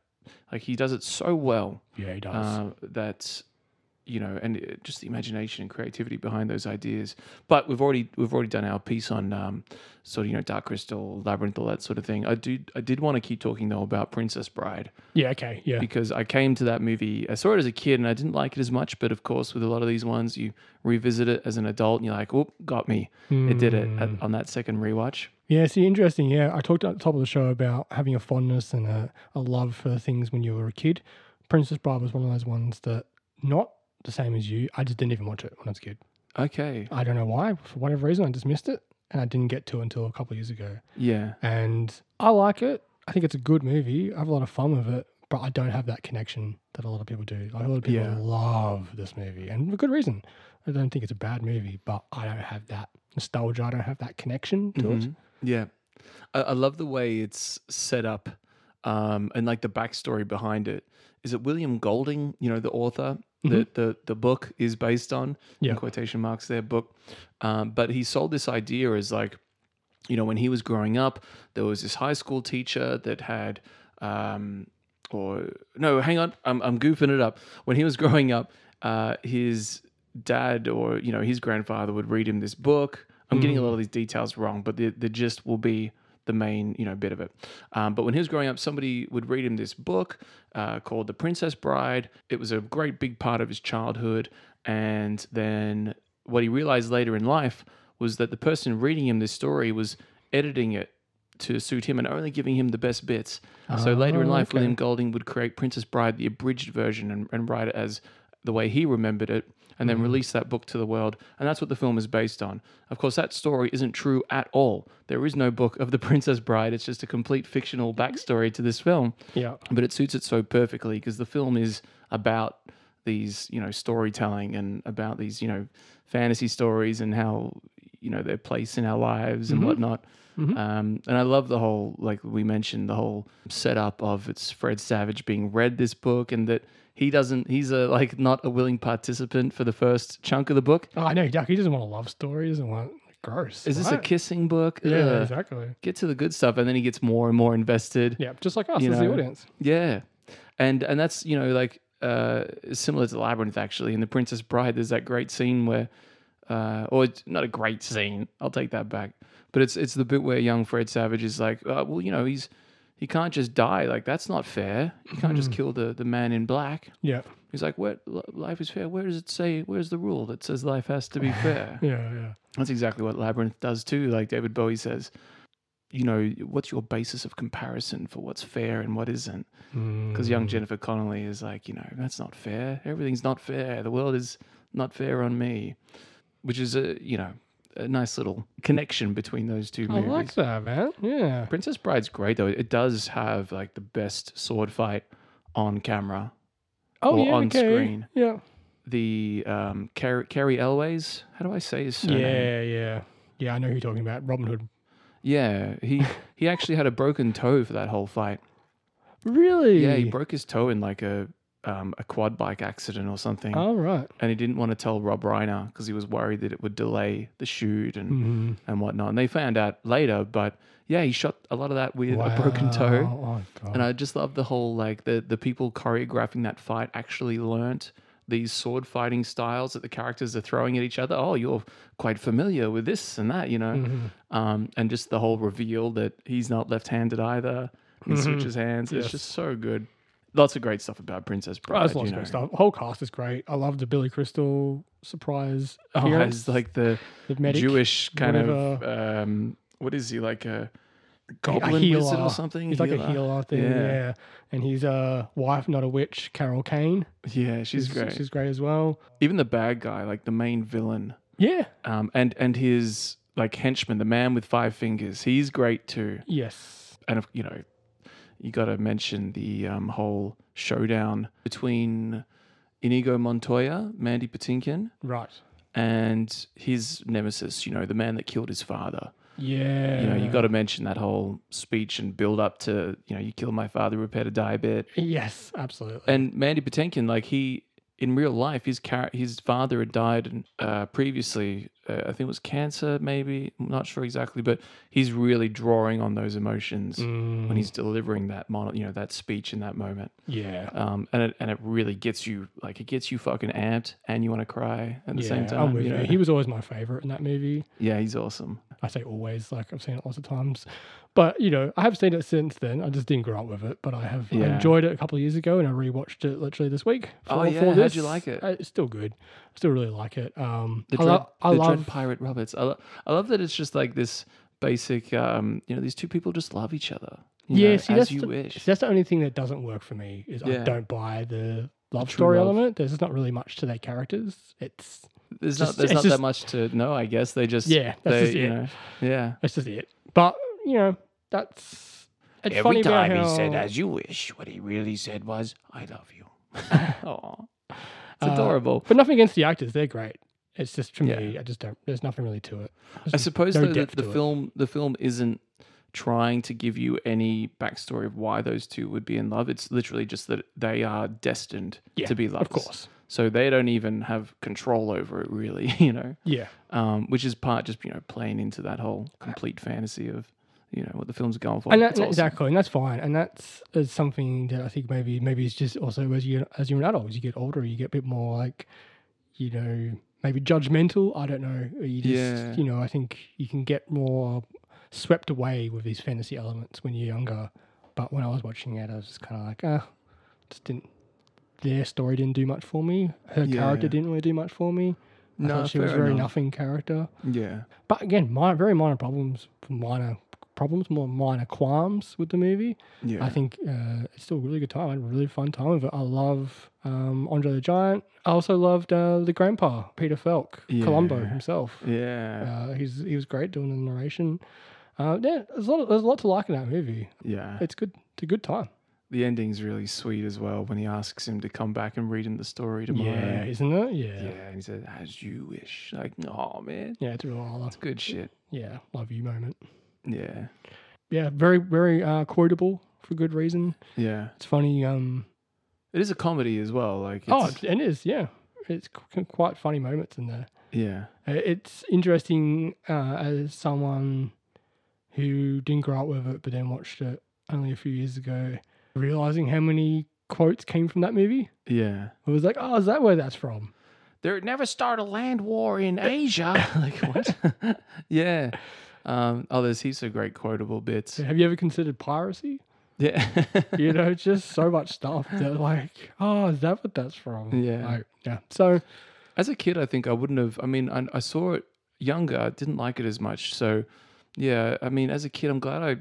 like he does it so well yeah, he does. uh, that, you know, and just the imagination and creativity behind those ideas. But we've already we've already done our piece on um, sort of you know Dark Crystal, Labyrinth, all that sort of thing. I do I did want to keep talking though about Princess Bride yeah, okay, yeah. because I came to that movie. I saw it as a kid and I didn't like it as much. But of course, with a lot of these ones, you revisit it as an adult and you're like, "Oh, got me! It did it at, on that second rewatch." Yeah, see, interesting. Yeah, I talked at the top of the show about having a fondness and a, a love for things when you were a kid. Princess Bride was one of those ones that not the same as you. I just didn't even watch it when I was a kid. Okay, I don't know why. For whatever reason, I just missed it, and I didn't get to it until a couple of years ago. yeah, And I like it. I think it's a good movie. I have a lot of fun with it, but I don't have that connection that a lot of people do. Like a lot of people Yeah. love this movie, and for good reason. I don't think it's a bad movie, but I don't have that nostalgia. I don't have that connection to it. Mhm. yeah. I, I love the way it's set up, um, and like the backstory behind it. Is it William Golding? You know, the author that the the book is based on. Mm-hmm. Yeah. in quotation marks there book um, but he sold this idea as like you know when he was growing up there was this high school teacher that had um, or no hang on I'm, I'm goofing it up when he was growing up uh, his dad or you know his grandfather would read him this book i'm getting a lot of these details wrong but the, the gist will be the main you know bit of it um, but when he was growing up somebody would read him this book uh, called the princess bride it was a great big part of his childhood and then what he realized later in life was that the person reading him this story was editing it to suit him and only giving him the best bits. so later in Oh, life, okay. William Golding would create Princess Bride, the abridged version, and, and write it as the way he remembered it, and then mm-hmm. release that book to the world. And that's what the film is based on. Of course, that story isn't true at all. There is no book of The Princess Bride. It's just a complete fictional backstory to this film Yeah. but it suits it so perfectly because the film is about these you know storytelling and about these you know fantasy stories and how you know their place in our lives and mm-hmm. whatnot mm-hmm. um, and i love the whole like we mentioned the whole setup of it's fred savage being read this book and that he doesn't he's a like not a willing participant for the first chunk of the book Oh, I know. He doesn't want a love story. He doesn't want gross. is this a kissing book Yeah, Ugh. exactly. get to the good stuff and then he gets more and more invested Yeah, just like us You as the audience. Yeah, and and that's you know like uh, similar to the Labyrinth actually. In The Princess Bride, there's that great scene where, uh, or not a great scene. I'll take that back. But it's it's the bit where young Fred Savage is like, uh, well, you know, he's he can't just die. Like that's not fair. You can't just hmm. kill the the man in black. Yeah, He's like, what life is fair? Where does it say? Where's the rule that says life has to be fair? yeah, yeah. That's exactly what Labyrinth does too. Like David Bowie says, you know, what's your basis of comparison for what's fair and what isn't? Because young hmm. Jennifer Connelly is like, you know, that's not fair. Everything's not fair. The world is not fair on me, which is a, you know, a nice little connection between those two I movies. like that, man. Yeah. Princess Bride's great though. It does have like the best sword fight on camera. Oh Or yeah. on okay. screen. Yeah. The um, Car- Cary Elwes, how do I say his surname? Yeah, yeah, yeah. I know who you're talking about. Robin Hood. Yeah, he he actually had a broken toe for that whole fight. Really? Yeah, he broke his toe in like a um, a quad bike accident or something, Oh right. and he didn't want to tell Rob Reiner because he was worried that it would delay the shoot and Mm-hmm. and whatnot. And they found out later, but yeah, he shot a lot of that with a broken toe. Oh god. And I just love the whole like the the people choreographing that fight actually learnt these sword fighting styles that the characters are throwing at each other. Oh, you're quite familiar with this and that, you know. Mm-hmm. Um, and just the whole reveal that he's not left-handed either. He switches hands. It's Mm-hmm. Just so good. Lots of great stuff about Princess Bride. there's lots you of great stuff. The whole cast is great. I love the Billy Crystal surprise Oh, appearance. as like the the medic, Jewish kind of um, what is he like a a goblin healer wizard or something? He's like a healer thing, yeah. Yeah. And his uh, wife, not a witch, Carol Kane. Yeah, she's great. She's great as well. Even the bad guy, like the main villain, Yeah. um, and and his like henchman, the man with five fingers, he's great too. Yes. And you know, you got to mention the um, whole showdown between Inigo Montoya, Mandy Patinkin, Right. and his nemesis. You know, the man that killed his father. Yeah. You know, you got to mention that whole speech and build up to, you know, you killed my father, repair to die a bit. Yes, absolutely. And Mandy Patinkin, like he in real life, his car- his father had died uh, previously. Uh, I think it was cancer, maybe. I'm not sure exactly, but he's really drawing on those emotions Mm. when he's delivering that mono, you know, that speech in that moment. yeah. Um, and it and it really gets you like it gets you fucking amped, and you want to cry at the yeah, same I'm time. with You you. He was always my favorite in that movie. yeah, he's awesome. I say always, like I've seen it lots of times. But you know, I have seen it since then. I just didn't grow up with it, but I have I enjoyed it a couple of years ago, and I rewatched it literally this week. Oh, yeah? for How'd you like it? Uh, It's still good. I still really like it. Um, The I, Dread, lo- I the love. Dread Pirate Roberts. I, lo- I love that it's just like this basic. Um, you know, these two people just love each other. you yeah, know, see, as that's you the, wish. see, that's the only thing that doesn't work for me is I don't buy the love true story love. element. There's not really much to their characters. It's There's just- not there's not just- that much to know. I guess they just Yeah, that's they, just you it. know yeah. that's just it. But you know, that's it's funny Every time about he said, as you wish, what he really said was, I love you. Aw. It's Uh, adorable. But nothing against the actors; they're great. It's just for Yeah. me, I just don't. There's nothing really to it. There's I suppose no though that the to it. film the film isn't trying to give you any backstory of why those two would be in love. It's literally just that they are destined yeah, to be lovers. of course. So they don't even have control over it really, you know. Yeah, Um, which is part just, you know, playing into that whole complete fantasy of, you know, what the film's going for. and that, awesome. exactly, and that's fine. And that's is something that I think maybe maybe it's just also as you as you're an adult, as you get older, you get a bit more like, you know, maybe judgmental. I don't know. You just, Yeah. you know, I think you can get more swept away with these fantasy elements when you're younger. But when I was watching it, I was just kind of like, ah, just didn't. Their story didn't do much for me. Her character didn't really do much for me. I No, she was fair very enough. nothing character. Yeah. But again, my very minor problems, minor problems, more minor qualms with the movie, Yeah. I think uh, it's still a really good time. I had a really fun time with it. I love um, Andre the Giant. I also loved uh, the grandpa, Peter Falk, Columbo himself. Yeah. Uh, he's he was great doing the narration. Uh, yeah, there's a lot. Of, there's a lot to like in that movie. yeah. It's good. It's a good time. the ending's really sweet as well when he asks him to come back and read him the story tomorrow. Yeah, isn't it? Yeah, Yeah. and he said, "As you wish." Like, oh man, Yeah, it's a real it's good shit. Yeah, love you moment. Yeah, Yeah, very very uh, quotable for good reason. yeah. It's funny. Um, It is a comedy as well. Like, it's, oh, it is. Yeah, it's qu- quite funny moments in there. yeah, Uh, It's interesting uh, as someone who didn't grow up with it, but then watched it only a few years ago, realizing how many quotes came from that movie. yeah. It was like, oh, is that where that's from? There never start a land war in Asia. like what? yeah. Um, oh, there's heaps of great quotable bits. Have you ever considered piracy? Yeah. You know, just so much stuff that like, oh, is that what that's from? Yeah. Like, yeah. So As a kid, I think I wouldn't have. I mean, I, I saw it younger. I didn't like it as much. So, yeah. I mean, as a kid, I'm glad I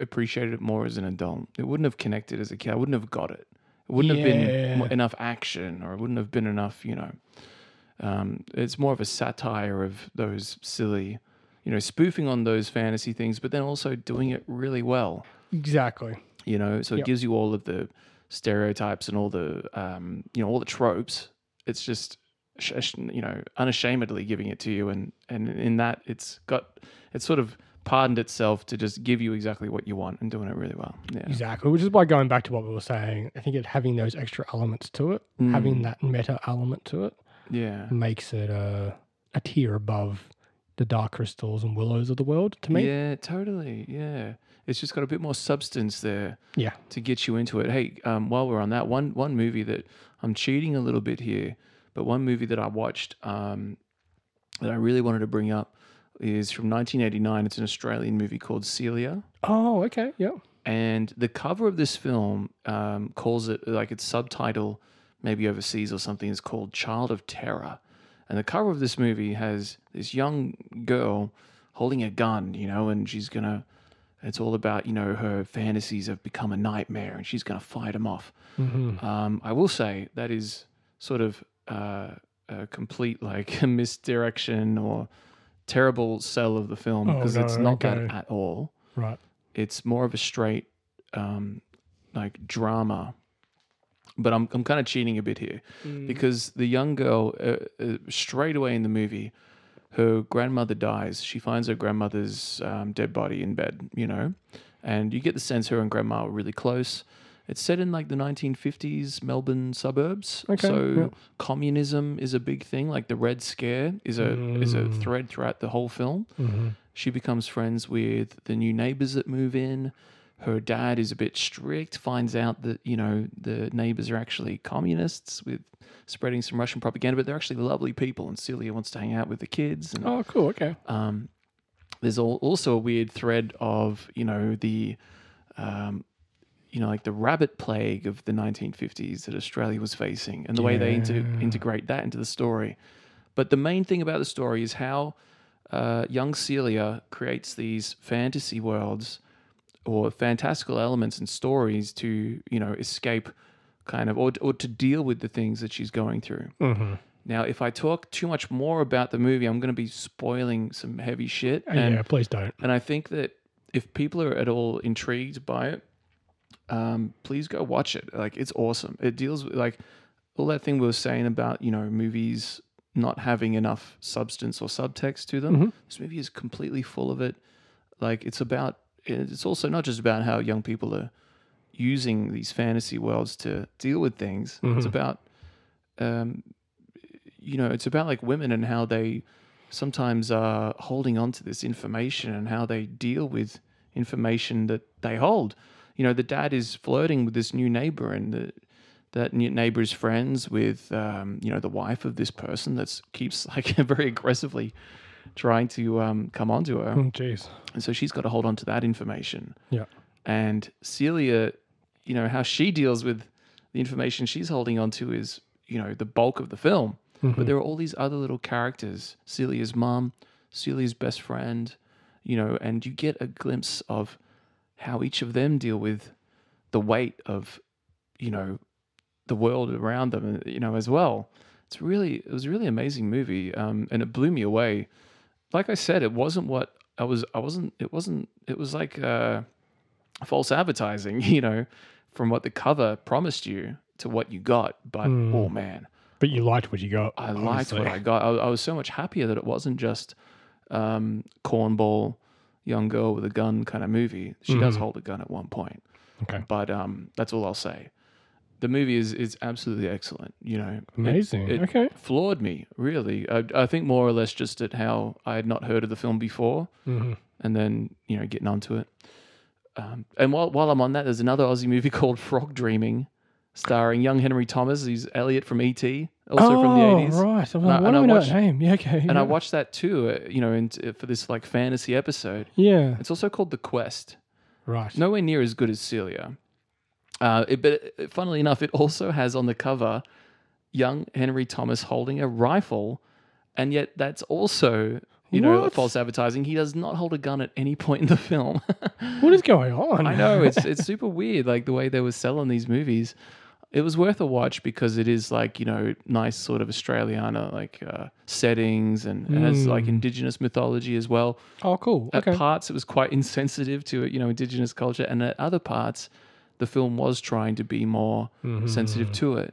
appreciated it more as an adult. It wouldn't have connected as a kid. I wouldn't have got it. It wouldn't have been enough action, or it wouldn't have been enough. You know, um, it's more of a satire of those silly, you know, spoofing on those fantasy things, but then also doing it really well. exactly. you know so it Yep. gives you all of the stereotypes and all the um, you know all the tropes it's just you know unashamedly giving it to you and and in that it's got it's sort of pardoned itself to just give you exactly what you want and doing it really well yeah Exactly. Which is why going back to what we were saying, I think it having those extra elements to it, having Mm. that meta element to it, yeah makes it a, a tier above the dark crystals and willows of the world to me. yeah totally yeah it's just got a bit more substance there Yeah. to get you into it. Hey, um, while we're on that, one one movie that I'm cheating a little bit here, but one movie that I watched um, that I really wanted to bring up is from 1989. It's an Australian movie called Celia, Oh, okay. Yeah. and the cover of this film um, calls it like its subtitle, maybe overseas or something, is called Child of Terror. And the cover of this movie has this young girl holding a gun, you know, and she's gonna. It's all about you know her fantasies have become a nightmare, and she's gonna fight them off. Mm-hmm. Um, I will say that is sort of uh, a complete like misdirection or terrible sell of the film Oh, because it's no, not that at all. Right. It's more of a straight um, like drama. But I'm I'm kind of cheating a bit here because the young girl uh, uh, straight away in the movie, her grandmother dies. She finds her grandmother's um, dead body in bed, you know, and you get the sense her and grandma were really close. It's set in like the 1950s Melbourne suburbs, Okay, so yeah. communism is a big thing. Like the Red Scare is a is a Mm. thread throughout the whole film. Mm-hmm. She becomes friends with the new neighbors that move in. Her dad is a bit strict, finds out that, you know, the neighbors are actually communists with spreading some Russian propaganda, but they're actually lovely people. And Celia wants to hang out with the kids. And Oh, cool. Okay. um, there's al- also a weird thread of, you know, the, um, you know, like the rabbit plague of the 1950s that Australia was facing and the way they inter- integrate that into the story. But the main thing about the story is how uh, young Celia creates these fantasy worlds or fantastical elements and stories to, you know, escape kind of or, or to deal with the things that she's going through. Mm-hmm. Now, if I talk too much more about the movie, I'm going to be spoiling some heavy shit. And, yeah, please don't. and I think that if people are at all intrigued by it, um, please go watch it. Like, it's awesome. It deals with, like, all that thing we were saying about, you know, movies not having enough substance or subtext to them. Mhm. This movie is completely full of it. Like, it's about, it's also not just about how young people are using these fantasy worlds to deal with things. It's Mhm. about, um, you know, it's about like women and how they sometimes are holding on to this information and how they deal with information that they hold. You know, the dad is flirting with this new neighbor, and the, that neighbor is friends with, um, you know, the wife of this person that keeps like very aggressively trying to um, come onto her. Oh, Jeez. And so she's got to hold on to that information. Yeah. And Celia, you know, how she deals with the information she's holding on to is, you know, the bulk of the film. Mhm. But there are all these other little characters Celia's mom, Celia's best friend, you know, and you get a glimpse of how each of them deal with the weight of, you know, the world around them, you know, as well. It's really, it was a really amazing movie, um, and it blew me away. Like I said, it wasn't what I was. I wasn't. It wasn't. It was like uh, false advertising, you know, from what the cover promised you to what you got. But oh man, But you liked what you got. I liked what I got. I, I was so much happier that it wasn't just um, cornball young girl with a gun kind of movie. She does hold a gun at one point, Okay. but um, that's all I'll say. The movie is is absolutely excellent. You know, Amazing. It, Okay. floored me really. I, I think more or less just at how I had not heard of the film before, Mhm. and then you know getting onto it. Um, and while while I'm on that, there's another Aussie movie called Frog Dreaming, starring young Henry Thomas. He's Elliot from ET, also from the Oh, 80s. right. I'm And I- and I know watched- name? Yeah, okay. And yeah. I watched that too, uh, you know, in, for this like fantasy episode. Yeah. It's also called The Quest. Right. Nowhere near as good as Celia. Uh, it, but uh, funnily enough, it also has on the cover young Henry Thomas holding a rifle, and yet that's also you know What? false advertising. He does not hold a gun at any point in the film. What is going on? I know it's it's super weird, like the way they were selling these movies. It was worth a watch because it is like you know nice sort of Australiana like uh, settings and it has like indigenous mythology as well. oh, cool. At Okay. parts, it was quite insensitive to you know indigenous culture, and at other parts, the film was trying to be more Mm-hmm. sensitive to it.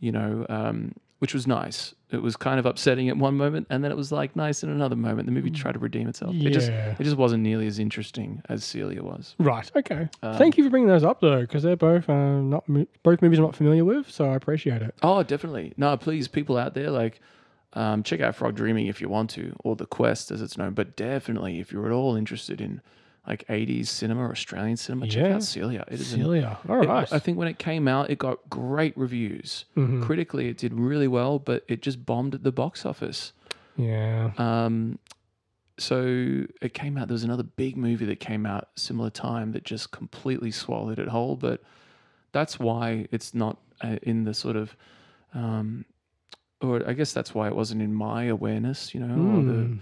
You know, um, which was nice. It was kind of upsetting at one moment, and then it was like nice in another moment. The movie tried to redeem itself. It just Yeah. it just wasn't nearly as interesting as Celia was. Right. Okay. Um, Thank you for bringing those up though, because they're both uh, not both movies I'm not familiar with, so I appreciate it. Oh, definitely. No, please, people out there, like, um, check out Frog Dreaming if you want to, or The Quest as it's known. But definitely, if you're at all interested in like 80s cinema or Australian cinema, check Yeah. out Celia. It is an- Celia. All it- right. I think when it came out, it got great reviews. Mm-hmm. Critically, it did really well, but it just bombed at the box office. yeah. Um, so it came out. There was another big movie that came out similar time that just completely swallowed it whole. But that's why it's not uh, in the sort of, um, or I guess that's why it wasn't in my awareness, you know, or the Mm.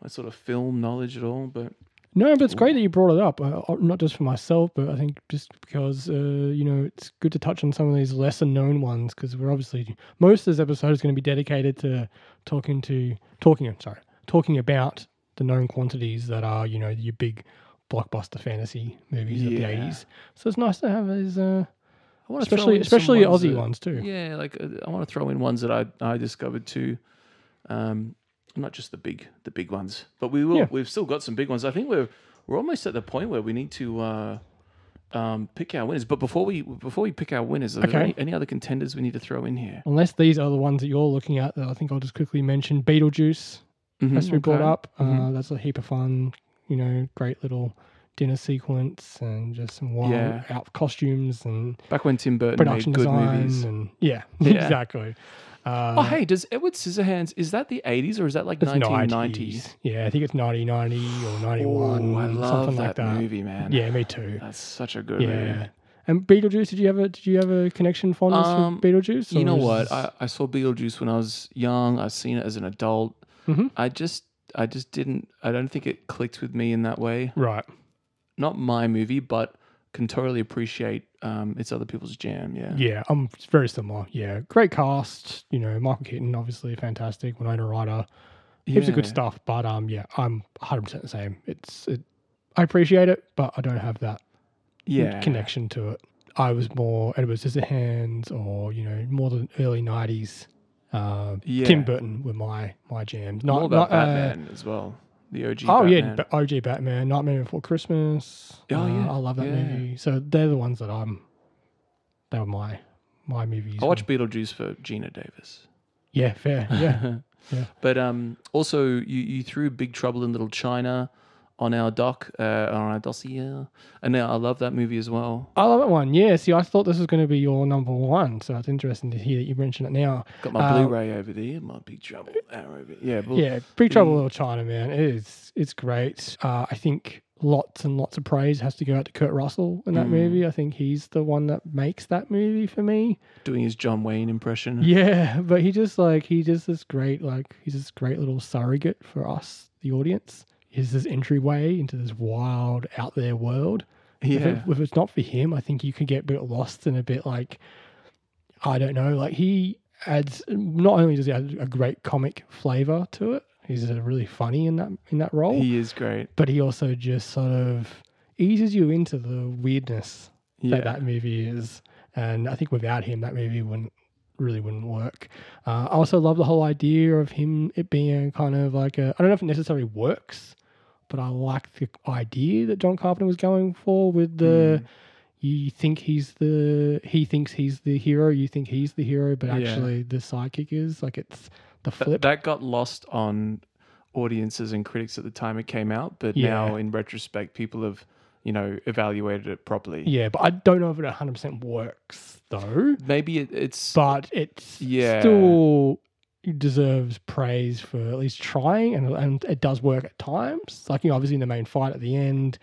my sort of film knowledge at all. But No, but it's great that you brought it up. Uh, uh, not just for myself, but I think just because uh, you know it's good to touch on some of these lesser known ones because we're obviously most of this episode is going to be dedicated to talking to talking. I'm sorry, talking about the known quantities that are you know your big blockbuster fantasy movies of the '80s. So it's nice to have these, uh, I want to especially especially Aussie ones too. Yeah, like uh, I want to throw in ones that I I discovered too. Um, not just the big the big ones, but we will. Yeah. We've still got some big ones. I think we're we're almost at the point where we need to uh, um, pick our winners. But before we before we pick our winners, are there Okay. any, any other contenders we need to throw in here? Unless these are the ones that you're looking at, that I think I'll just quickly mention. Beetlejuice Mhm, has to be brought okay. up. Uh, Mhm. that's a heap of fun. You know, great little dinner sequence and just some wild Yeah. out costumes and Back when Tim Burton production made good design movies. and yeah, Yeah. exactly. Uh, oh, hey, does Edward Scissorhands is that the eighties or is that like 1990s? 90s. Yeah, I think it's 1990 or 91. Oh, I love something that, like that. movie, man. Yeah, me too. that's such a good movie. Yeah. And Beetlejuice, did you have a did you have a connection fondness Um, with Beetlejuice? You know what? I, I saw Beetlejuice when I was young. I've seen it as an adult. Mhm. I just I just didn't I don't think it clicked with me in that way. right. Not my movie, but can totally appreciate um, it's other people's jam. Yeah. Yeah, I'm it's very similar. Yeah, great cast. You know, Michael Keaton, obviously fantastic. Winona Ryder, heaps of good stuff. But um, yeah, I'm 100 percent the same. It's it, I appreciate it, but I don't have that Yeah. connection to it. I was more Edward Scissorhands, or you know, more the early 90s. Uh, Yeah. Tim Burton were my my jams. Not More about not, uh, Batman as well. The OG. Oh yeah, Batman. ba- OG Batman, Nightmare Before Christmas. Oh, Uh, yeah, I love that yeah. movie. So they're the ones that I'm. They were my my movies. I watched Beetlejuice for Geena Davis. Yeah, fair. Yeah, Yeah. But um, also you, you threw Big Trouble in Little China on our doc, uh, on our dossier, and now I love that movie as well. I love that one. Yeah, see, I thought this was going to be your number one, so it's interesting to hear that you mention it now. Got my Uh, Blu-ray over there, my Big Trouble over Yeah, but Yeah, Big Trouble Little China, man. It is. It's great. Uh, I think lots and lots of praise has to go out to Kurt Russell in that Mm. movie. I think he's the one that makes that movie for me. doing his John Wayne impression. Yeah, but he just like he just this great like he's this great little surrogate for us, the audience. Is this entryway into this wild out there world. If, it, Yeah. if it's not for him, I think you could get a bit lost and a bit like, I don't know. Like he adds. Not only does he add a great comic flavor to it, he's really funny in that in that role. He is great. but he also just sort of eases you into the weirdness Yeah. that that movie is. And I think without him, that movie wouldn't really wouldn't work. Uh, I also love the whole idea of him it being kind of like a. I don't know if it necessarily works, but I like the idea that John Carpenter was going for with the. Mm. You think he's the he thinks he's the hero. You think he's the hero, but Yeah. actually the sidekick is like it's the Th- flip. that got lost on audiences and critics at the time it came out, but Yeah. now in retrospect, people have, you know, evaluated it properly. yeah, but I don't know if it 100 percent works though. Maybe it, it's but it's Yeah. still deserves praise for at least trying, and and it does work at times. Like you know, obviously in the main fight at the end,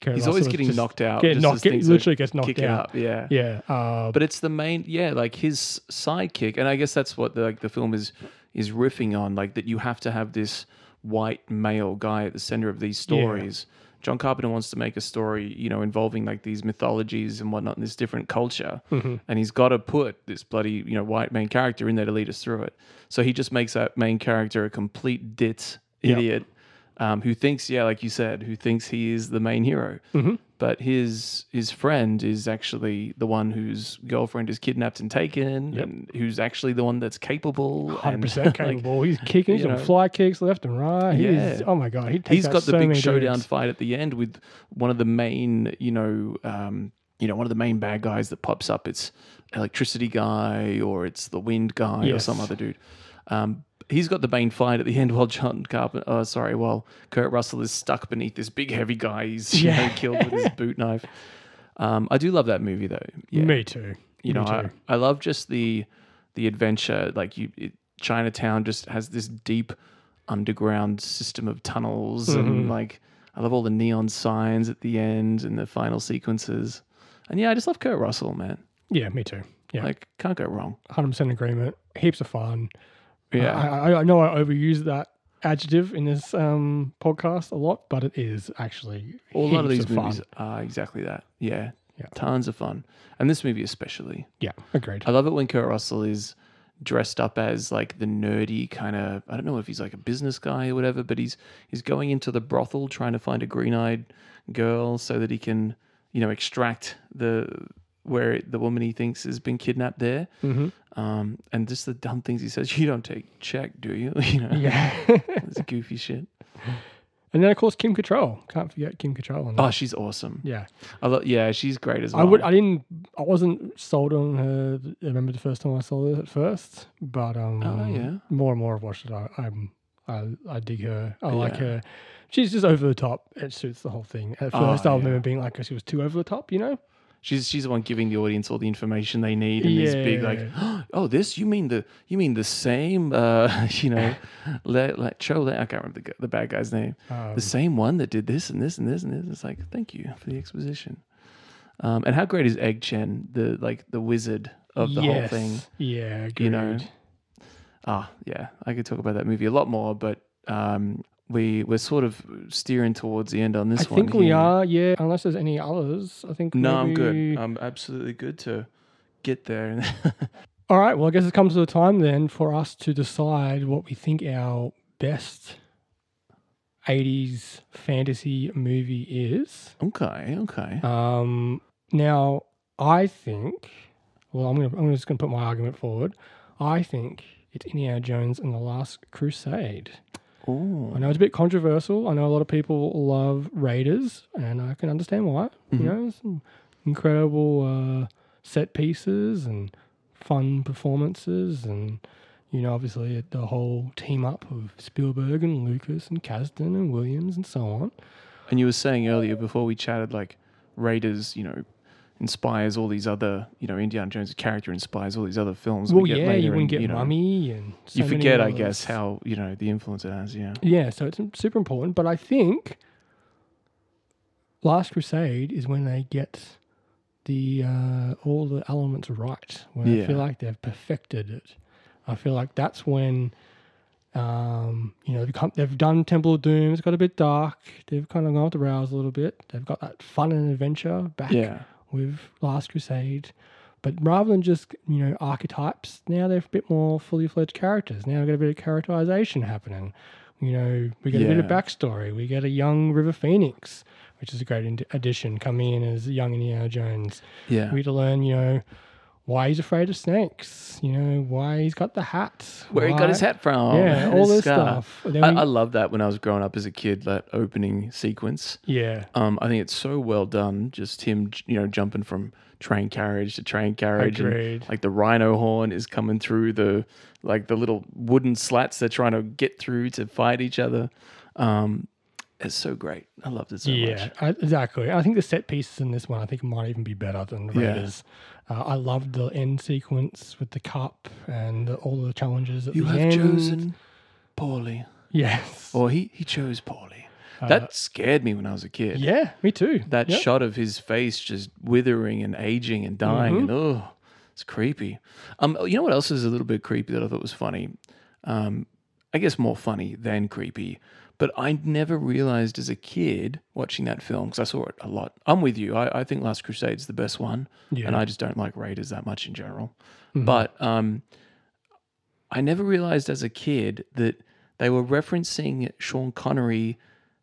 he's always getting knocked out. Get knocked, get, literally gets knocked kicking out. Yeah. Yeah, uh, But it's the main, yeah, like his sidekick, and I guess that's what the, like the film is is riffing on, like that you have to have this white male guy at the center of these stories. John Carpenter wants to make a story, you know, involving like these mythologies and whatnot in this different culture, Mm-hmm. and he's got to put this bloody, you know, white main character in there to lead us through it. So he just makes that main character a complete dit Yep. Um, who thinks, yeah, like you said, who thinks he is the main hero, Mhm. but his his friend is actually the one whose girlfriend is kidnapped and taken, Yep. and who's actually the one that's capable. hundred percent like, capable. he's kicking some know. fly kicks left and right. He is, Yeah. oh my god, he takes he's got the so big showdown dudes. fight at the end with one of the main, you know, um, you know, one of the main bad guys that pops up. It's electricity guy or it's the wind guy or some other dude. Um, he's got the main fight at the end while John Carpenter, oh, sorry, while Kurt Russell is stuck beneath this big heavy guy he's you Yeah. know, killed with his boot knife. Um, I do love that movie though. Yeah. Me too. you know, I. I love just the the adventure. Like you, it, Chinatown just has this deep underground system of tunnels, Mm-hmm. and like I love all the neon signs at the end and the final sequences. And yeah, I just love Kurt Russell, man. yeah, me too. Yeah, Like can't go wrong. hundred percent agreement. Heaps of fun. Yeah, I, I, I know I overuse that adjective in this um, podcast a lot, but it is actually a lot of these movies fun. are exactly that. Yeah, Yeah. tons of fun, and this movie especially. Yeah, agreed. I love it when Kurt Russell is dressed up as like the nerdy kind of I don't know if he's like a business guy or whatever, but he's he's going into the brothel trying to find a green-eyed girl so that he can, you know, extract the where the woman he thinks has been kidnapped there. Mhm. Um, and just the dumb things he says. You don't take check, do you? you know, Yeah. it's goofy shit. and then of course Kim Cattrall. Can't forget Kim Cattrall. On Oh, she's awesome. yeah. I lo- yeah, she's great as well. I would. I didn't. I wasn't sold on her. I remember the first time I saw it at first, but um, Oh, yeah. more and more I've watched it. I, I'm. I, I dig her. I like her. She's just over the top. It suits the whole thing. At Oh, first, I yeah. remember being like, she was too over the top. You know? She's she's the one giving the audience all the information they need and these big like, oh, this you mean the you mean the same uh you know, let let Cho let, I can't remember the, the bad guy's name. Um, the same one that did this and this and this and this. It's like thank you for the exposition. Um, and how great is Egg Shen, the like the wizard of the whole thing? Yeah. You know. Ah, yeah, I could talk about that movie a lot more, but um, we we're sort of steering towards the end on this I one. I think we here. are. Yeah. Unless there's any others, I think. No, I'm good. I'm absolutely good to get there. All right. Well, I guess it comes to the time then for us to decide what we think our best 80s fantasy movie is. okay, okay. Um, now, I think, well, I'm, gonna, I'm just going to put my argument forward. I think it's Indiana Jones and the Last Crusade. Oh, I know it's a bit controversial. I know a lot of people love Raiders, and I can understand why. Mhm. You know, some incredible uh, set pieces and fun performances, and you know, obviously the whole team up of Spielberg and Lucas and Kasdan and Williams and so on. and you were saying earlier before we chatted, like Raiders, you know, inspires all these other, you know, Indiana Jones' character inspires all these other films. we Well, get yeah, you wouldn't and, get you know, Mummy and so you forget, I guess, how you know the influence it has. Yeah. Yeah, so it's super important. But I think Last Crusade is when they get the uh, all the elements right. When I feel like they've perfected it. I feel like that's when Um, you know, they've, come, they've done Temple of Doom. It's got a bit dark. They've kind of gone off the rails a little bit. They've got that fun and adventure back Yeah. With Last Crusade. But rather than just, you know, archetypes, now they're a bit more fully fledged characters. Now we've got a bit of characterization happening. You know, we get a bit of backstory. We get a young River Phoenix, which is a great addition, coming in as young Indiana Jones. Yeah. We get to learn, you know, why he's afraid of snakes, you know, why he's got the hat. Where he got his hat from. Yeah, all this scarf. stuff. I, we- I love that when I was growing up as a kid, that opening sequence. Yeah. Um, I think it's so well done. Just him, you know, jumping from train carriage to train carriage, and, like the rhino horn is coming through the like the little wooden slats they're trying to get through to fight each other. Um, it's so great. I loved it so yeah, much. I, exactly. I think the set pieces in this one, I think, might even be better than the Yeah. Raiders. Uh, I loved the end sequence with the cup and the, all the challenges at You have end. chosen poorly, Yes. or he he chose poorly. that scared me when I was a kid. yeah, me too. that Yep. shot of his face just withering and aging and dying Mm-hmm. and oh it's creepy um you know what else is a little bit creepy that i thought was funny um i guess more funny than creepy but i never realized as a kid watching that film because i saw it a lot i'm with you i, I think last crusade's the best one Yeah. and i just don't like raiders that much in general Mhm. but um i never realized as a kid that they were referencing sean connery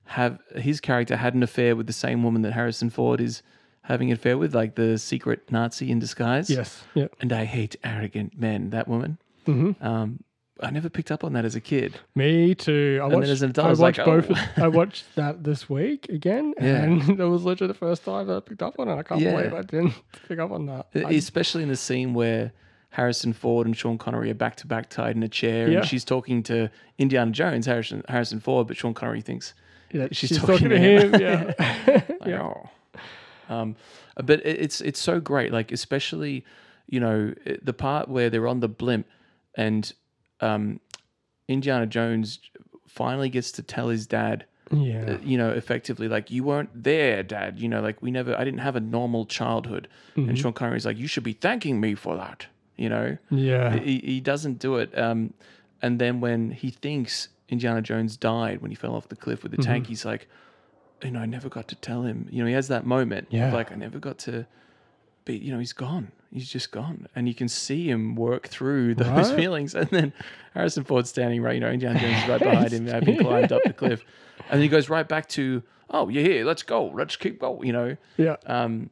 have his character had an affair with the same woman that Harrison Ford is having an affair with, like the secret Nazi in disguise. Yes. Yep. And I hate arrogant men. That woman. hmm Um, I never picked up on that as a kid. Me too. I then watched, as an adult, I I watched like, both. oh. I watched that this week again, Yeah. and that was literally the first time that I picked up on it. I can't Yeah. believe I didn't pick up on that. Especially in the scene where Harrison Ford and Sean Connery are back to back tied in a chair, Yeah. and she's talking to Indiana Jones, Harrison Harrison Ford, but Sean Connery thinks yeah, she's she's, talking talking, to him. him. Yeah. Like, yeah. oh. Um, but it- it's it's so great. Like especially, you know, the part where they're on the blimp and um, Indiana Jones finally gets to tell his dad, Yeah. uh, you know, effectively like you weren't there, Dad. You know, like we never, I didn't have a normal childhood. Mm-hmm. And Sean Connery's like, you should be thanking me for that. You know, Yeah. he, he doesn't do it. Um, and then when he thinks Indiana Jones died when he fell off the cliff with the Mm-hmm. tank, he's like, you know, I never got to tell him. You know, he has that moment. of Yeah. like, I never got to be, you know, he's gone. He's just gone. And you can see him work through those Right. feelings. And then Harrison Ford's standing right, you know, Indiana Jones is right behind him, having climbed up the cliff. And then he goes right back to, oh, you're here. Let's go. Let's keep going, you know. yeah. Um,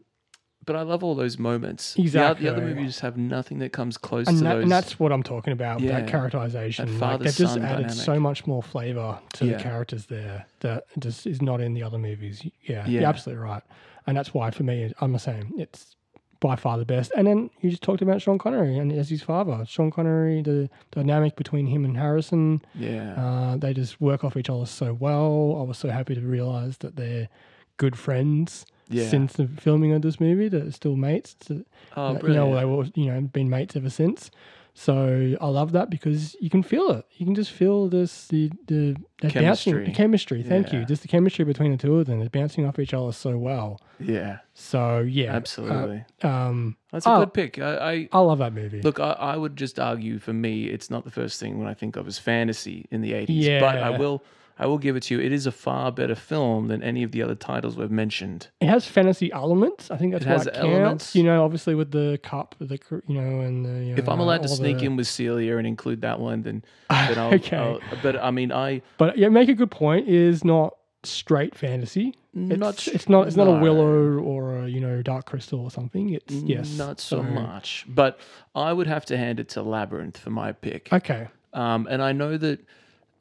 but I love all those moments. Exactly. The, other movies just have nothing that comes close and, to that, those. and that's what I'm talking about. Yeah. That characterization, That like, they've just added dynamic. so much more flavor to Yeah. the characters there that just is not in the other movies. Yeah, Yeah. you're absolutely right, and that's why for me, I'm the same. It's by far the best. And then you just talked about Sean Connery and as his father, Sean Connery, the dynamic between him and Harrison. yeah. Uh, they just work off each other so well. I was so happy to realize that they're good friends Yeah. since the filming of this movie. That are still mates. To, oh, uh, you brilliant. know, they were you know been mates ever since. So I love that because you can feel it. You can just feel this the the, the bouncing Chemistry. the chemistry. Thank Yeah. you. Just the chemistry between the two of them. They're bouncing off each other so well. yeah. So yeah, Absolutely. Uh, um, That's a oh. good pick. I, I I love that movie. look. I, I would just argue for me, it's not the first thing when I think of as fantasy in the eighties. Yeah. But I will. I will give it to you. It is a far better film than any of the other titles we've mentioned. It has fantasy elements. I think that's It why has it elements. counts. You know, obviously with the cup, the you know, and the. If I'm uh, allowed to sneak the- in with Celia and include that one, then, then I'll, Okay. I'll- But I mean, I but yeah, make a good point. It is not straight fantasy. It's Not- it's not it's not a willow or a you know dark crystal or something. It's yes, not so much. But I would have to hand it to Labyrinth for my pick. Okay, Um, and I know that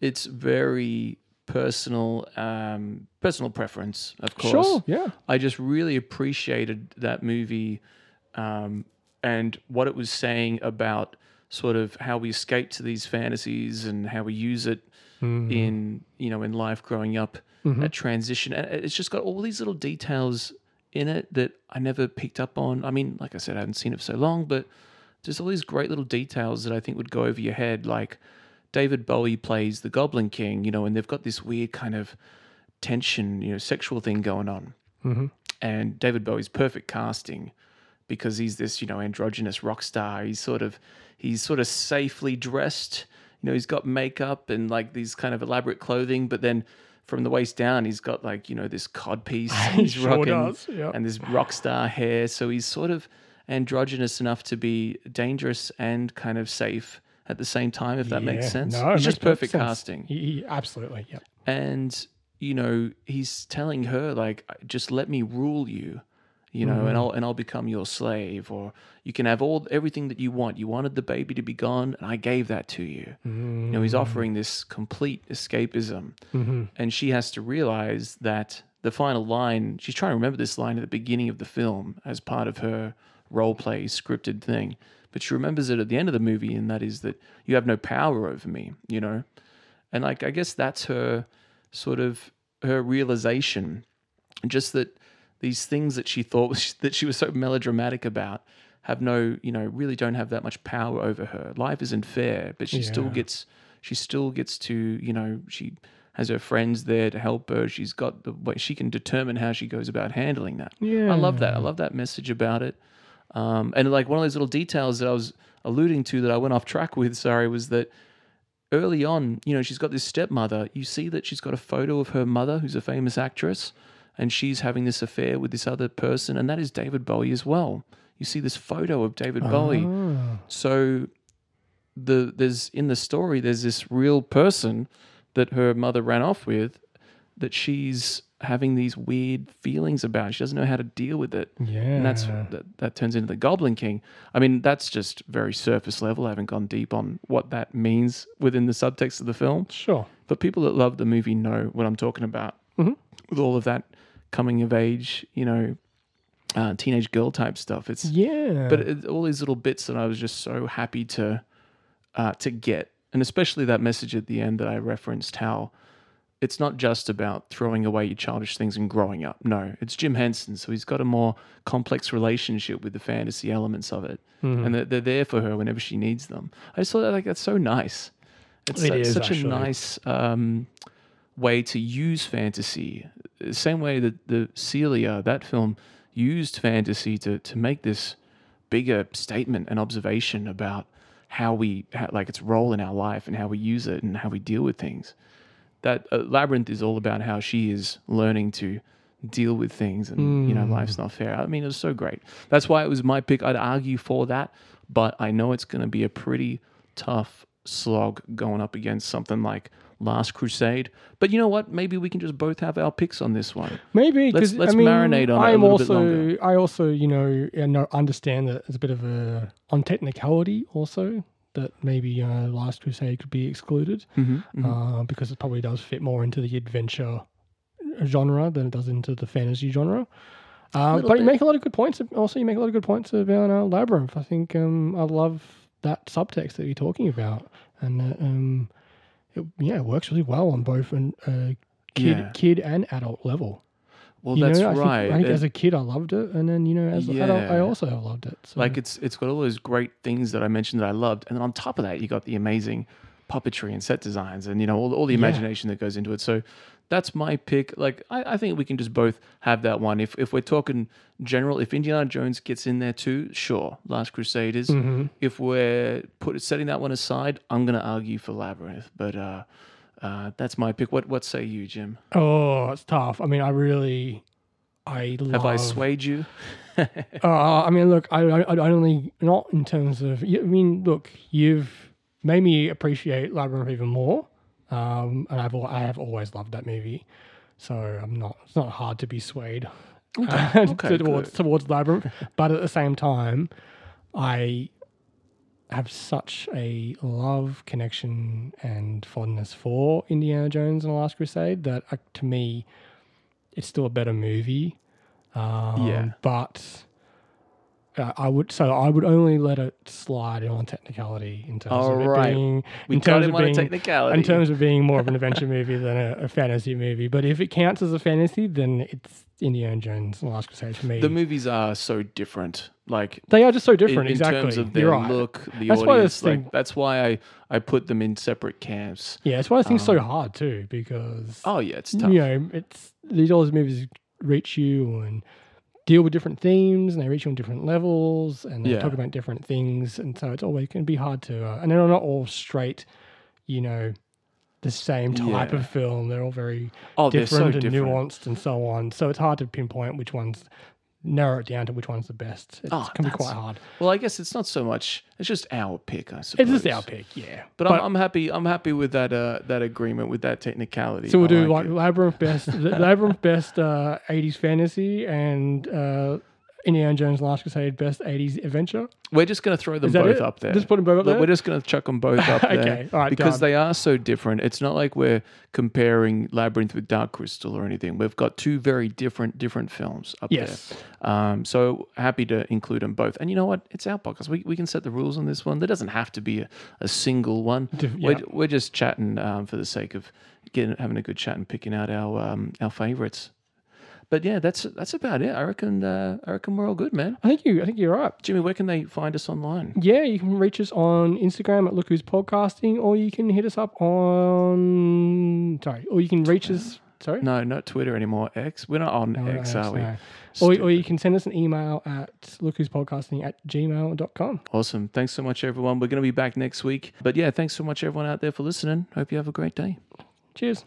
it's very personal, um, personal preference, of course. sure, yeah, I just really appreciated that movie um, and what it was saying about sort of how we escape to these fantasies and how we use it Mm-hmm. in you know in life growing up that transition and it's just got all these little details in it that I never picked up on I mean like I said I haven't seen it for so long but there's all these great little details that I think would go over your head like David Bowie plays the Goblin King you know and they've got this weird kind of tension you know sexual thing going on mm-hmm. and David Bowie's perfect casting because he's this you know androgynous rock star. He's sort of he's sort of safely dressed you know, he's got makeup and like these kind of elaborate clothing, but then from the waist down, he's got like you know this cod piece He he's sure rocking does, yeah. and this rock star hair. So he's sort of androgynous enough to be dangerous and kind of safe at the same time, if that makes sense. No, it it's makes just perfect sense. casting. He, absolutely, yeah. and you know he's telling her like just let me rule you you know and mm-hmm. i'll and i'll become your slave or you can have all everything that you want. You wanted the baby to be gone and i gave that to you. You know he's mm. offering this complete escapism. Mm-hmm. And she has to realize that the final line she's trying to remember this line at the beginning of the film as part of her role play scripted thing but she remembers it at the end of the movie and that is that you have no power over me you know and like I guess that's her sort of her realization, just that these things that she thought was, that she was so melodramatic about have no, you know, really don't have that much power over her. Life isn't fair, but she still gets she still gets to, you know, she has her friends there to help her. She's got the way she can determine how she goes about handling that. Yeah. I love that. I love that message about it. Um, and like one of those little details that I was alluding to that I went off track with, sorry, was that early on, you know, she's got this stepmother. You see that she's got a photo of her mother, who's a famous actress, and she's having this affair with this other person, and that is David Bowie as well. You see this photo of David Bowie. Ah. So the there's in the story there's this real person that her mother ran off with that she's having these weird feelings about. She doesn't know how to deal with it. Yeah. And that's that, that turns into the Goblin King. I mean, that's just very surface level. I haven't gone deep on what that means within the subtext of the film. Sure. But people that love the movie know what I'm talking about. Mhm. With all of that coming of age, you know, uh, teenage girl type stuff. It's Yeah. but it, all these little bits that I was just so happy to uh, to get, and especially that message at the end that I referenced, how it's not just about throwing away your childish things and growing up. No, it's Jim Henson, so he's got a more complex relationship with the fantasy elements of it, Mm-hmm. and they're, they're there for her whenever she needs them. I just thought like that's so nice. It's It su- such a nice um, way to use fantasy. The same way that the Celia, that film, used fantasy to to make this bigger statement and observation about how we how, like its role in our life and how we use it and how we deal with things. That uh, labyrinth is all about how she is learning to deal with things and you know life's not fair. I mean, it was so great. That's why it was my pick. I'd argue for that, but I know it's going to be a pretty tough slog going up against something like Last Crusade. But you know what? Maybe we can just both have our picks on this one. Maybe Let's- let's I mean, marinate on it a I'm little bit also, longer. I also, you know, you know, understand that it's a bit of a on technicality also that maybe uh, Last Crusade could be excluded Mm-hmm, uh, because it probably does fit more into the adventure genre than it does into the fantasy genre. Uh, but you make a lot of good points. Also, you make a lot of good points about uh, Labyrinth. I think um, I love that subtext that you're talking about, and uh, um, it, yeah, it works really well on both an uh, kid, Yeah. kid and adult level. Well, You that's know, I think- right. I think as a kid, I loved it, and then you know, as an adult, I also have loved it. So. Like it's it's got all those great things that I mentioned that I loved, and then on top of that, you got the amazing puppetry and set designs, and you know all, all the Yeah. imagination that goes into it. So that's my pick. Like I, I think we can just both have that one. If if we're talking general, if Indiana Jones gets in there too, sure, Last Crusaders. Mhm. If we're put setting that one aside, I'm gonna argue for Labyrinth, but uh, uh, that's my pick. What what say you, Jim? oh, it's tough. I mean, I really, I love. Have I swayed you? Uh, I mean, look, I, I, I only not in terms of. I mean, look, you've made me appreciate Labyrinth even more, um, and I've I have always loved that movie, so I'm not. It's not hard to be swayed Okay, towards good. towards Labyrinth, but at the same time, I have such a love, connection, and fondness for Indiana Jones and the Last Crusade that, uh, to me, it's still a better movie. Um, Yeah. but uh, I would so I would only let it slide on technicality in terms All of it right. being We in terms of being technicality. in terms of being more of an adventure movie than a, a fantasy movie. But if it counts as a fantasy, then it's Indiana Jones and the Last Crusade for me. the movies are so different. Like they are just so different. in exactly. terms of their right. look, the That's why audience. this Like thing- that's why I I put them in separate camps. Yeah, that's why I think it's so hard too because Oh yeah, it's tough. you know it's these all these movies reach you and deal with different themes and they reach on different levels and they Yeah. talk about different things and so it's always going to be hard to uh, and they're not all straight you know, the same type Yeah. of film. They're all very Oh, they're so different and different. nuanced and so on. So it's hard to pinpoint which ones, narrow it down to which one's the best. It Oh, can be quite hard. Well, I guess it's not so much. It's just our pick, I suppose. It's just our pick, yeah. But, I'm, I'm happy. I'm happy with that. Uh, that agreement with that technicality. So we'll I do like it. Labyrinth best, Labyrinth best uh, '80s fantasy, and uh, Indiana Jones Last Crusade best '80s adventure. We're just going to throw them both it? up there. Just put them both up there? We're just going to chuck them both up there. Okay, all right, because done. they are so different. It's not like we're comparing Labyrinth with Dark Crystal or anything. We've got two very different different films up Yes. there. Um, so happy to include them both. And you know what? It's our podcast. We, we can set the rules on this one. There doesn't have to be a, a single one. Dif- We're, we're just chatting um, for the sake of getting having a good chat and picking out our um, our favorites. But yeah, that's that's about it. I reckon. Uh, I reckon we're all good, man. I think you. I think you're right. Jimmy, where can they find us online? Yeah, you can reach us on Instagram at Look Who's Podcasting, or you can hit us up on. Sorry, or you can reach us. Sorry. No, not Twitter anymore. X. We're not on No, X, no, are we? no. Or, or you can send us an email at lookwhospodcasting at gmail.com. Awesome. Thanks so much, everyone. We're going to be back next week. But yeah, thanks so much, everyone out there, for listening. Hope you have a great day. Cheers.